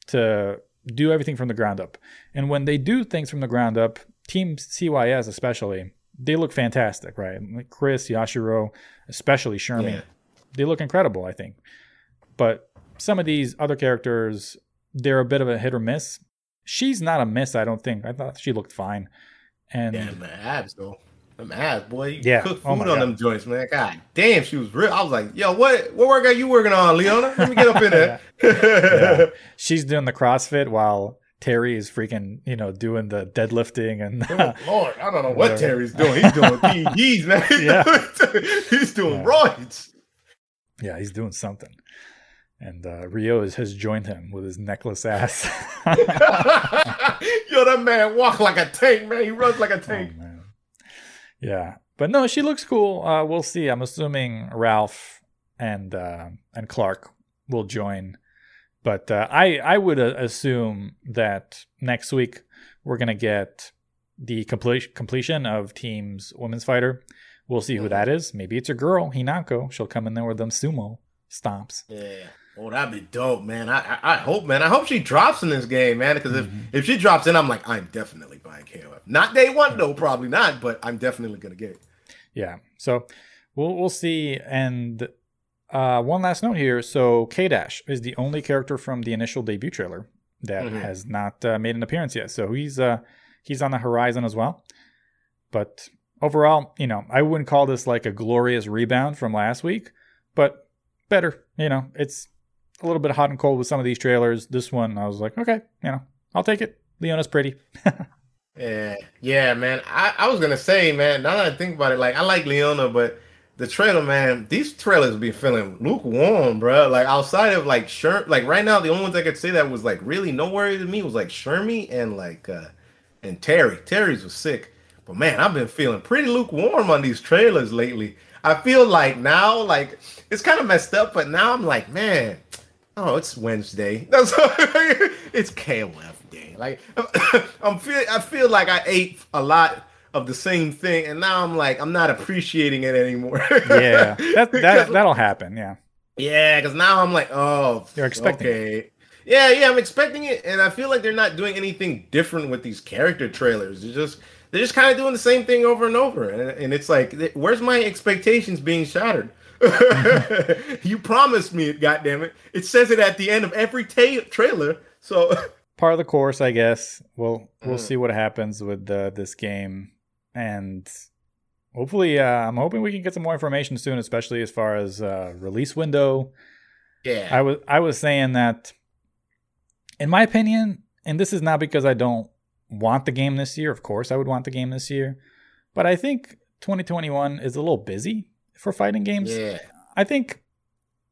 to do everything from the ground up. And when they do things from the ground up, Team CYS especially, they look fantastic, right? Like Chris, Yashiro, especially Shermie, Yeah. they look incredible, I think. But some of these other characters, they're a bit of a hit or miss. She's not a miss, I don't think. I thought she looked fine. And Damn, man, abs though. Them abs, boy. You Yeah. cook oh food Oh on God. them joints, man. God damn, she was real. I was like, yo, what what workout you working on, Leona? Let me get up in there. <laughs> Yeah. <laughs> she's doing the CrossFit while Terry is freaking, you know, doing the deadlifting and Good Lord, I don't know what. Terry's doing. He's doing <laughs> PEDs, man. He's Yeah. doing, he's doing Yeah. roids. yeah, he's doing something. And uh, has joined him with his necklace ass. <laughs> Yo, that man walk like a tank, man. He runs like a Oh, tank. man. Yeah, but no, she looks cool. Uh, we'll see. I'm assuming Ralph and uh, and Clark will join, but uh, I I would uh, assume that next week we're gonna get the complete completion of Team's Women's Fighter. We'll see who that is. Maybe it's a girl, Hinako. She'll come in there with them sumo stomps. Yeah. Oh, that'd be dope, man. I, I I hope, man. I hope she drops in this game, man. Because if, if she drops in, I'm like, I'm definitely buying KOF. Not day one though, probably not, but I'm definitely gonna get it. Yeah. So we'll we'll see. And uh, one last note here. So K Dash is the only character from the initial debut trailer that Mhm. has not uh, made an appearance yet. So he's uh, he's on the horizon as well. But overall, you know, I wouldn't call this like a glorious rebound from last week, but better. You know, it's a little bit hot and cold with some of these trailers. This one, I was like, okay, you know, I'll take it. Leona's pretty. <laughs> Yeah, yeah, man. I, I was gonna say, man. Now that I think about it, like I like Leona, but the trailer, man, these trailers be feeling lukewarm, bro. Like outside of like Sherm, like right now, the only ones I could say that was like really nowhere to me was like Shermie and like uh and Terry. Terry's was sick, but man, I've been feeling pretty lukewarm on these trailers lately. I feel like now, like it's kind of messed up, but now I'm like, man, oh, it's Wednesday. <laughs> That's it's KOF day. Like <coughs> I'm feel I feel like I ate a lot of the same thing, and now I'm like I'm not appreciating it anymore. <laughs> yeah, that, that that'll happen. Yeah. yeah, because now I'm like, oh, You're expecting Okay. Yeah, yeah, I'm expecting it, and I feel like they're not doing anything different with these character trailers. They're just they're just kind of doing the same thing over and over, and, and it's like, where's my expectations being shattered? <laughs> you promised me it, goddammit. It says it at the end of every ta- trailer, so <laughs> part of the course, I guess. We'll we'll Mm. see what happens with uh, this game, and hopefully, uh, I'm hoping we can get some more information soon, especially as far as uh, release window. Yeah. I was I was saying that, in my opinion, and this is not because I don't want the game this year. Of course, I would want the game this year, but I think 2021 is a little busy for fighting games. yeah. I think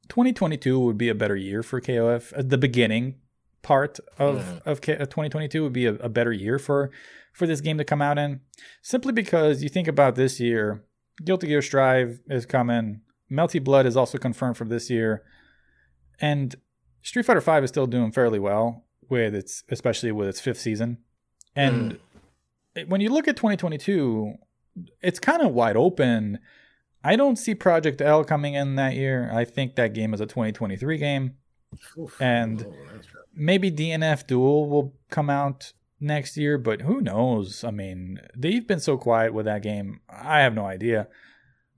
2022 would be a better year for KOF. Uh, The beginning part of Mhm. of K- uh, 2022 would be a, a better year for for this game to come out in, simply because you think about this year, Guilty Gear Strive is coming, Melty Blood is also confirmed for this year, and Street Fighter V is still doing fairly well with its, especially with its fifth season, and it- when you look at 2022, it's kind of wide open. I don't see Project L coming in that year. I think that game is a 2023 game. Oof. And- Oh. Maybe DNF Duel will come out next year, but who knows? I mean, they've been so quiet with that game. I have no idea.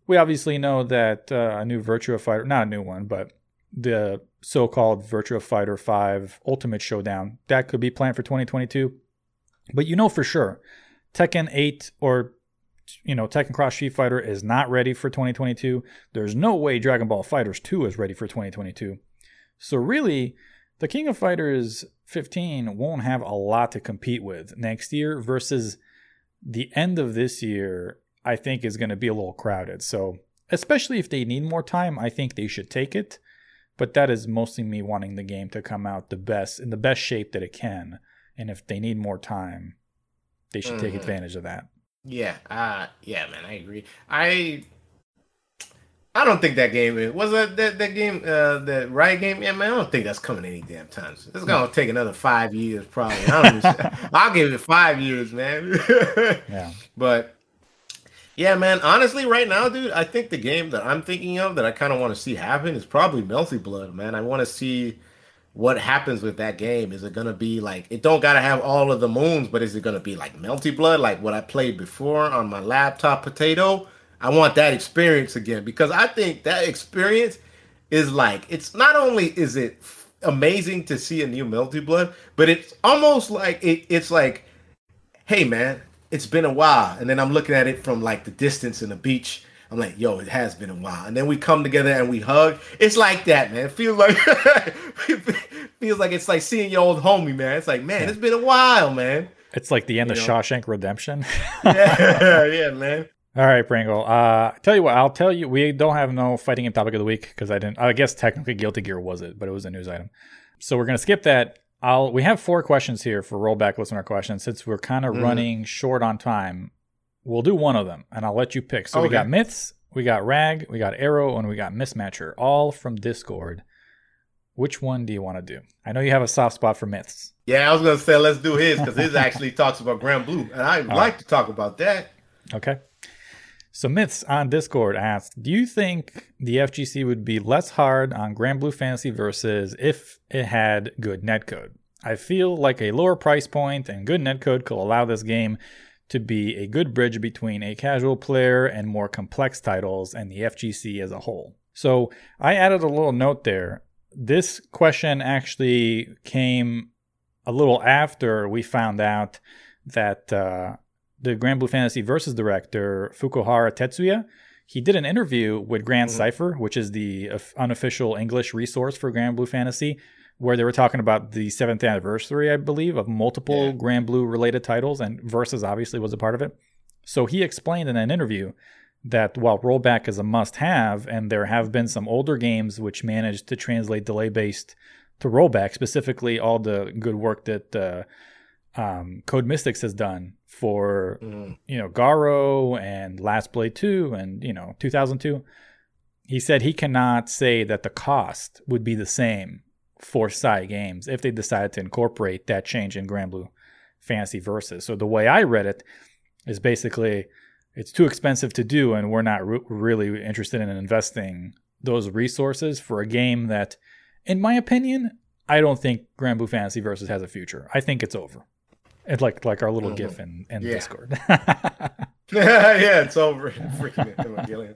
We obviously know that uh, a new Virtua Fighter, not a new one, but the so-called Virtua Fighter 5 Ultimate Showdown, that could be planned for 2022. But you know for sure, Tekken 8 or you know, Tekken Cross Street Fighter is not ready for 2022. There's no way Dragon Ball Fighters 2 is ready for 2022. So really, the King of Fighters 15 won't have a lot to compete with next year versus the end of this year, I think is going to be a little crowded. So, especially if they need more time, I think they should take it. But that is mostly me wanting the game to come out the best in the best shape that it can. And if they need more time, they should take Mhm. advantage of that. Yeah, uh, yeah, man, I agree. I I don't think that game is was that that, that game uh the right game. Yeah, man, I don't think that's coming any damn time. soon. It's gonna take another five years, probably. I don't even, <laughs> <laughs> I'll give it five years, man. <laughs> Yeah. but yeah, man, honestly, right now, dude, I think the game that I'm thinking of that I kind of want to see happen is probably Melty Blood, man. I want to see what happens with that game. Is it gonna be like it don't gotta have all of the moons, but is it gonna be like Melty Blood, like what I played before on my laptop potato? I want that experience again because I think that experience is like it's not only is it amazing to see a new Melty Blood, but it's almost like it, it's like, hey man, it's been a while, and then I'm looking at it from like the distance in the beach. I'm like, yo, it has been a while, and then we come together and we hug. It's like that, man. It feels like <laughs> feels like it's like seeing your old homie, man. It's like, man, it's been a while, man. It's like the end of You know? Shawshank Redemption. <laughs> Yeah, <laughs> yeah, man. All right, Pringle. Uh, tell you what, I'll tell you. We don't have no fighting game topic of the week because I didn't. I guess technically Guilty Gear was it, but it was a news item. So we're gonna skip that. I'll. We have four questions here for rollback listener questions. Since we're kind of Mhm. running short on time, we'll do one of them, and I'll let you pick. So we got myths, we got rag, we got arrow, and we got mismatcher, all from Discord. Which one do you want to do? I know you have a soft spot for myths. Yeah, I was gonna say let's do his because his <laughs> actually talks about Granblue, and I'd All like to talk about that. Okay. So Myths on Discord asked, do you think the FGC would be less hard on Granblue Fantasy versus if it had good netcode? I feel like a lower price point and good netcode could allow this game to be a good bridge between a casual player and more complex titles and the FGC as a whole. So I added a little note there. This question actually came a little after we found out that uh, the Granblue Fantasy Versus director Fukuhara Tetsuya, he did an interview with Grand Mhm. Cipher, which is the unofficial English resource for Granblue Fantasy, where they were talking about the seventh anniversary, I believe, of multiple Yeah. Granblue related titles, and Versus obviously was a part of it. So he explained in an interview that while rollback is a must have, and there have been some older games which managed to translate delay based to rollback, specifically all the good work that uh, um, Code Mystics has done for Mhm. you know Garou and Last Blade 2 and you know 2002 he said he cannot say that the cost would be the same for Cygames if they decided to incorporate that change in Granblue Fantasy Versus. So the way I read it is basically it's too expensive to do and we're not re- really interested in investing those resources for a game that in my opinion I don't think Granblue Fantasy Versus has a future. I think it's over. It's like like our little Mhm. gif in, in Yeah. Discord. <laughs> <laughs> yeah, it's over. <laughs> Freaking Evangelion.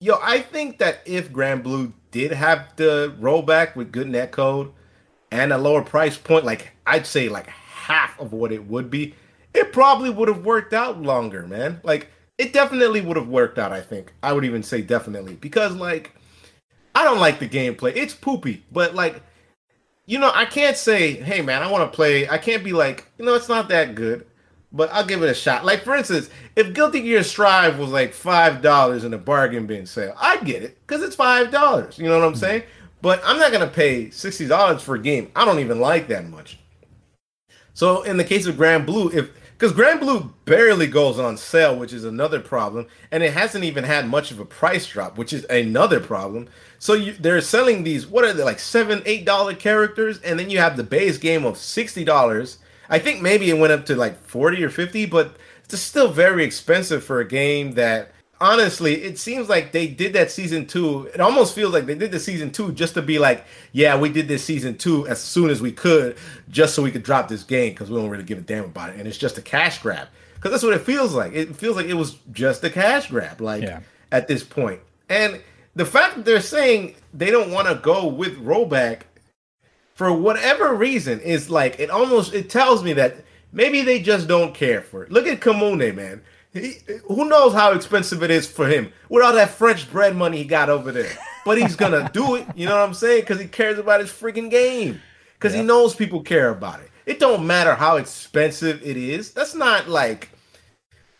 Yo, I think that if Granblue did have the rollback with good net code and a lower price point, like I'd say like half of what it would be, it probably would have worked out longer, man. Like it definitely would have worked out. I think I would even say definitely because like I don't like the gameplay. It's poopy, but like you know, I can't say, hey man, I want to play. I can't be like, you know, it's not that good, but I'll give it a shot. Like for instance, if Guilty Gear Strive was like five dollars in a bargain bin sale, I'd get it because it's five dollars. You know what I'm mm-hmm. saying? But I'm not gonna pay sixty dollars for a game I don't even like that much. So in the case of Granblue, if because Granblue barely goes on sale, which is another problem, and it hasn't even had much of a price drop, which is another problem. So you, they're selling these what are they like seven, eight dollar characters, and then you have the base game of sixty dollars. I think maybe it went up to like forty or fifty, but it's still very expensive for a game that honestly, it seems like they did that season two. It almost feels like they did the season two just to be like, yeah, we did this season two as soon as we could, just so we could drop this game because we don't really give a damn about it, and it's just a cash grab. Because that's what it feels like. It feels like it was just a cash grab, like Yeah. at this point. And the fact that they're saying they don't want to go with rollback for whatever reason is like it almost it tells me that maybe they just don't care for it. Look at Kamune, man. He, who knows how expensive it is for him with all that French bread money he got over there. But he's gonna do it. You know what I'm saying? Because he cares about his freaking game. Because he knows people care about it. It don't matter how expensive it is. That's not like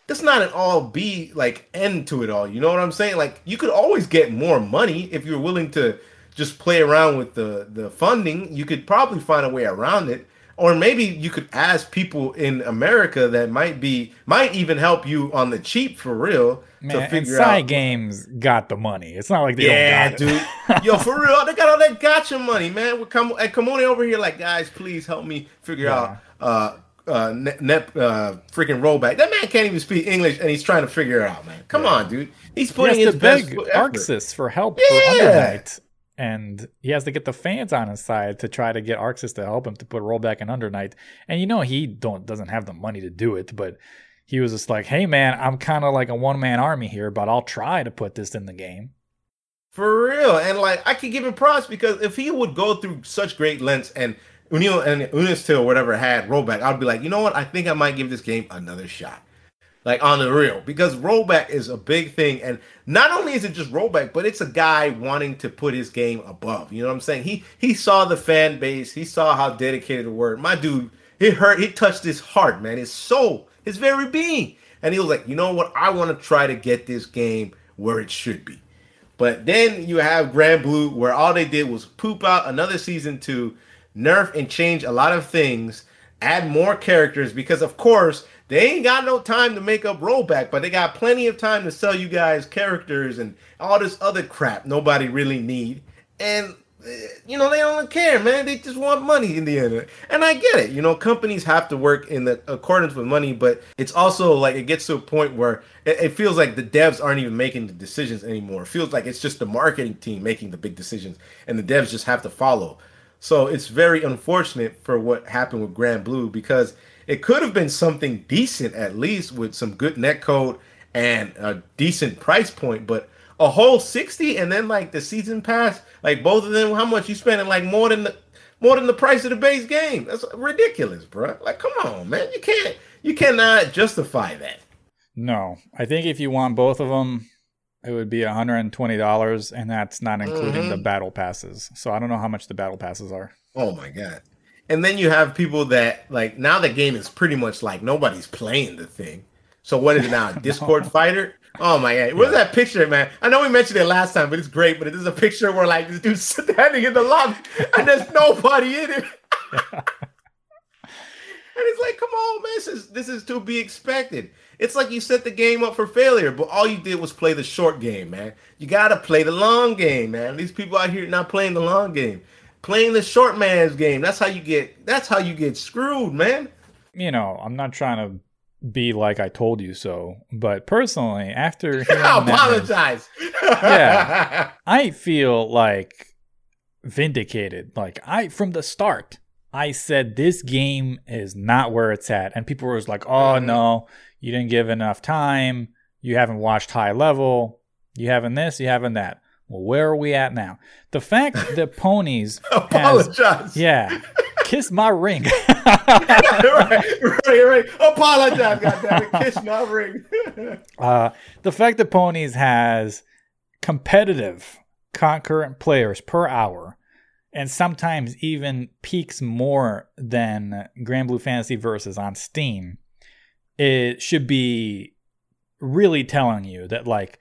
that's not an all be like end to it all. You know what I'm saying? Like you could always get more money if you're willing to just play around with the the funding. You could probably find a way around it. Or maybe you could ask people in America that might be might even help you on the cheap for real Man, to and figure Side out. Games got the money. It's not like they Yeah, don't got it. dude. <laughs> Yo, for real, they got all that gotcha money, man. We come and come on over here, like guys, please help me figure Yeah. out uh uh net, net uh freaking rollback. That man can't even speak English, and he's trying to figure it out, man. Come on, dude. He's putting has his best. Arc Sys for help Yeah. for Undernight. And he has to get the fans on his side to try to get Arc Sys to help him to put rollback in Undernight. And you know he don't doesn't have the money to do it, but he was just like, "Hey man, I'm kind of like a one man army here, but I'll try to put this in the game." For real. And like I could give him props because if he would go through such great lengths and Unil and Unistil whatever had rollback, I'd be like, you know what? I think I might give this game another shot. Like on the real. Because rollback is a big thing. And not only is it just rollback, but it's a guy wanting to put his game above. You know what I'm saying? He he saw the fan base, he saw how dedicated the word. My dude, it hurt, it touched his heart, man, his soul, his very being. And he was like, you know what? I want to try to get this game where it should be. But then you have Granblue, where all they did was poop out another season two, nerf and change a lot of things, add more characters because, of course, they ain't got no time to make up rollback, but they got plenty of time to sell you guys characters and all this other crap nobody really need. And eh, you know they don't care, man. They just want money in the end, and I get it. You know, companies have to work in the accordance with money, but it's also like it gets to a point where it, it feels like the devs aren't even making the decisions anymore. It feels like it's just the marketing team making the big decisions, and the devs just have to follow. So it's very unfortunate for what happened with Granblue because it could have been something decent at least with some good netcode and a decent price point, but a whole 60 and then like the season pass, like both of them, how much you spending like more than the more than the price of the base game. That's ridiculous, bro. Like, come on, man. You can't you cannot justify that. No, I think if you want both of them, it would be $120, and that's not including the Mhm. battle passes. So I don't know how much the battle passes are. Oh my god. And then you have people that like now the game is pretty much like nobody's playing the thing. So what is it now? <laughs> Discord fighter? Oh my god. Where's that picture, man? I know we mentioned it last time, but it's great. But it is a picture where like this dude's <laughs> standing in the lobby and there's nobody in it. <laughs> And it's like, come on, man, this is this is to be expected. It's like you set the game up for failure, but all you did was play the short game, man. You gotta play the long game, man. These people out here not playing the long game, playing the short man's game. That's how you get. That's how you get screwed, man. You know, I'm not trying to be like I told you so, but personally, after <laughs> I apologize. <laughs> Yeah. I feel like vindicated. Like I from the start, I said this game is not where it's at, and people were like, "Oh Mhm. no, you didn't give enough time. You haven't watched high level. You haven't this. You haven't that." Well, where are we at now? The fact that ponies <laughs> has yeah Kiss my ring. <laughs> right, right, right. Apologize, goddammit. Kiss my ring. <laughs> uh, the fact that Ponies has competitive concurrent players per hour and sometimes even peaks more than Granblue Fantasy Versus on Steam, it should be really telling you that like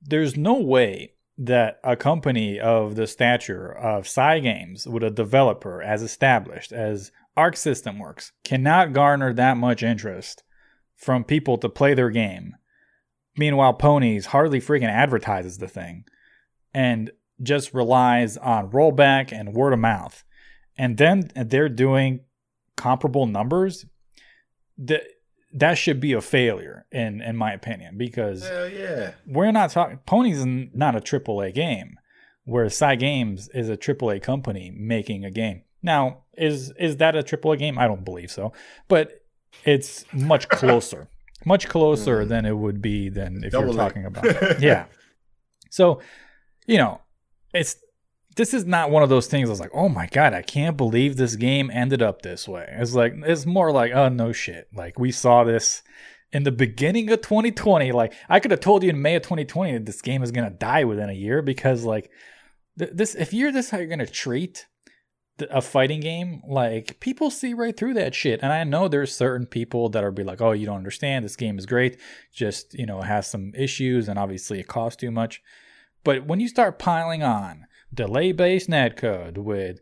there's no way that a company of the stature of Cygames with a developer as established as Arc System Works cannot garner that much interest from people to play their game. Meanwhile, Ponies hardly freaking advertises the thing and just relies on rollback and word of mouth. And then they're doing comparable numbers. That that should be a failure in in my opinion because Hell yeah. we're not talking Ponies is not a AAA game, where Games is a AAA company making a game. Now, is is that a AAA game? I don't believe so, but it's much closer, much closer mm-hmm. than it would be than if Double you're A. talking about. yeah. <laughs> So, you know, it's this is not one of those things. I was like, oh my god, I can't believe this game ended up this way. It's like it's more like, oh no shit. Like we saw this in the beginning of 2020. Like I could have told you in May of 2020 that this game is gonna die within a year because like th- this if you're this how you're gonna treat a fighting game, like people see right through that shit. And I know there's certain people that are be like, oh, you don't understand. This game is great. Just you know, has some issues and obviously it costs too much. But when you start piling on delay based netcode with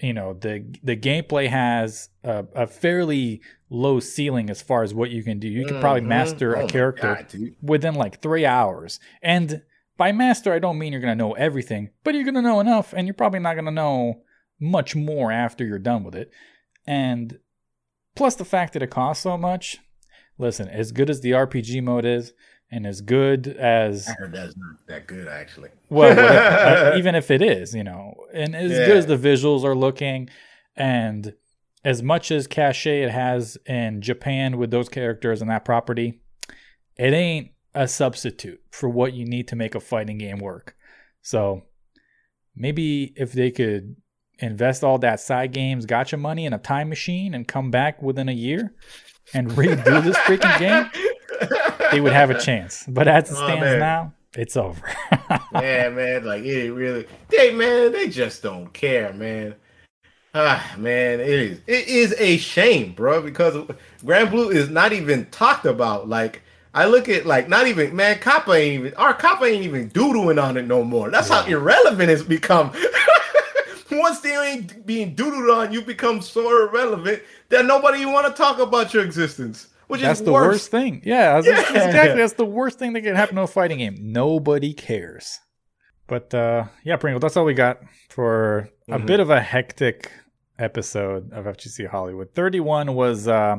you know the the gameplay has a, a fairly low ceiling as far as what you can do. You could probably Mhm. master Oh a character God, within like three hours. And by master, I don't mean you're gonna know everything, but you're gonna know enough, and you're probably not gonna know much more after you're done with it. And plus the fact that it costs so much. Listen, as good as the RPG mode is, and as good as I heard that's not that good, actually. well, uh, <laughs> even if it is, you know, and as good as the visuals are looking, and as much as cachet it has in Japan with those characters and that property, it ain't a substitute for what you need to make a fighting game work. So maybe if they could invest all that side games gacha money in a time machine and come back within a year and redo this freaking game, <laughs> they would have a <laughs> chance. But as it Oh, stands man. now, it's over. <laughs> yeah, man, like it really they man, they just don't care, man. Ah man, it is it is a shame, bro, because Granblue is not even talked about. Like I look at like not even man, Kappa ain't even our Kappa ain't even doodling on it no more. That's how irrelevant it's become. <laughs> Once they ain't being doodled on, you become so irrelevant that nobody want to talk about your existence. Which That's is the worse. worst thing. Yeah, that's exactly. That's the worst thing that can happen to a fighting game. Nobody cares. But uh, yeah, Pringle, that's all we got for a Mhm. bit of a hectic episode of FGC Hollywood. 31 was uh,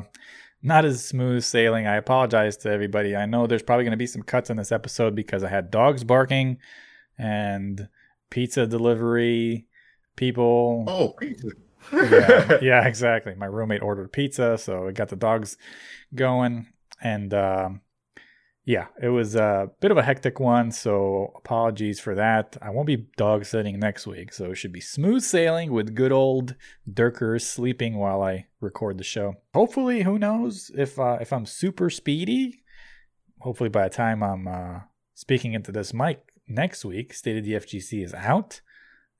not as smooth sailing. I apologize to everybody. I know there's probably going to be some cuts in this episode because I had dogs barking and pizza delivery people Oh, pizza. Yeah, <laughs> yeah, exactly. My roommate ordered pizza, so it got the dogs going, and um, yeah, it was a bit of a hectic one. So apologies for that. I won't be dog sitting next week, so it should be smooth sailing with good old Durker sleeping while I record the show. Hopefully, who knows if uh, if I'm super speedy. Hopefully, by the time I'm uh, speaking into this mic next week, State of the FGC is out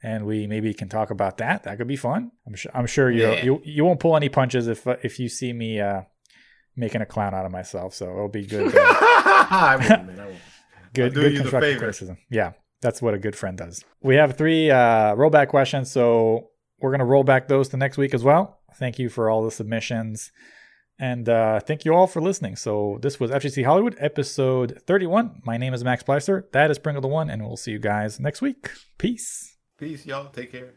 and we maybe can talk about that. That could be fun. I'm sure. I'm sure you Yeah. you you won't pull any punches if uh, if you see me uh, making a clown out of myself. So it'll be good. Uh, <laughs> I won't, man, I won't. <laughs> good, do good you the constructive favor. criticism. Yeah, that's what a good friend does. We have three uh, rollback questions, so we're gonna roll back those to next week as well. Thank you for all the submissions. And uh, thank you all for listening. So this was FGC Hollywood, episode 31. My name is Max Pleister. That is Pringle the One, and we'll see you guys next week. Peace. Peace, y'all. Take care.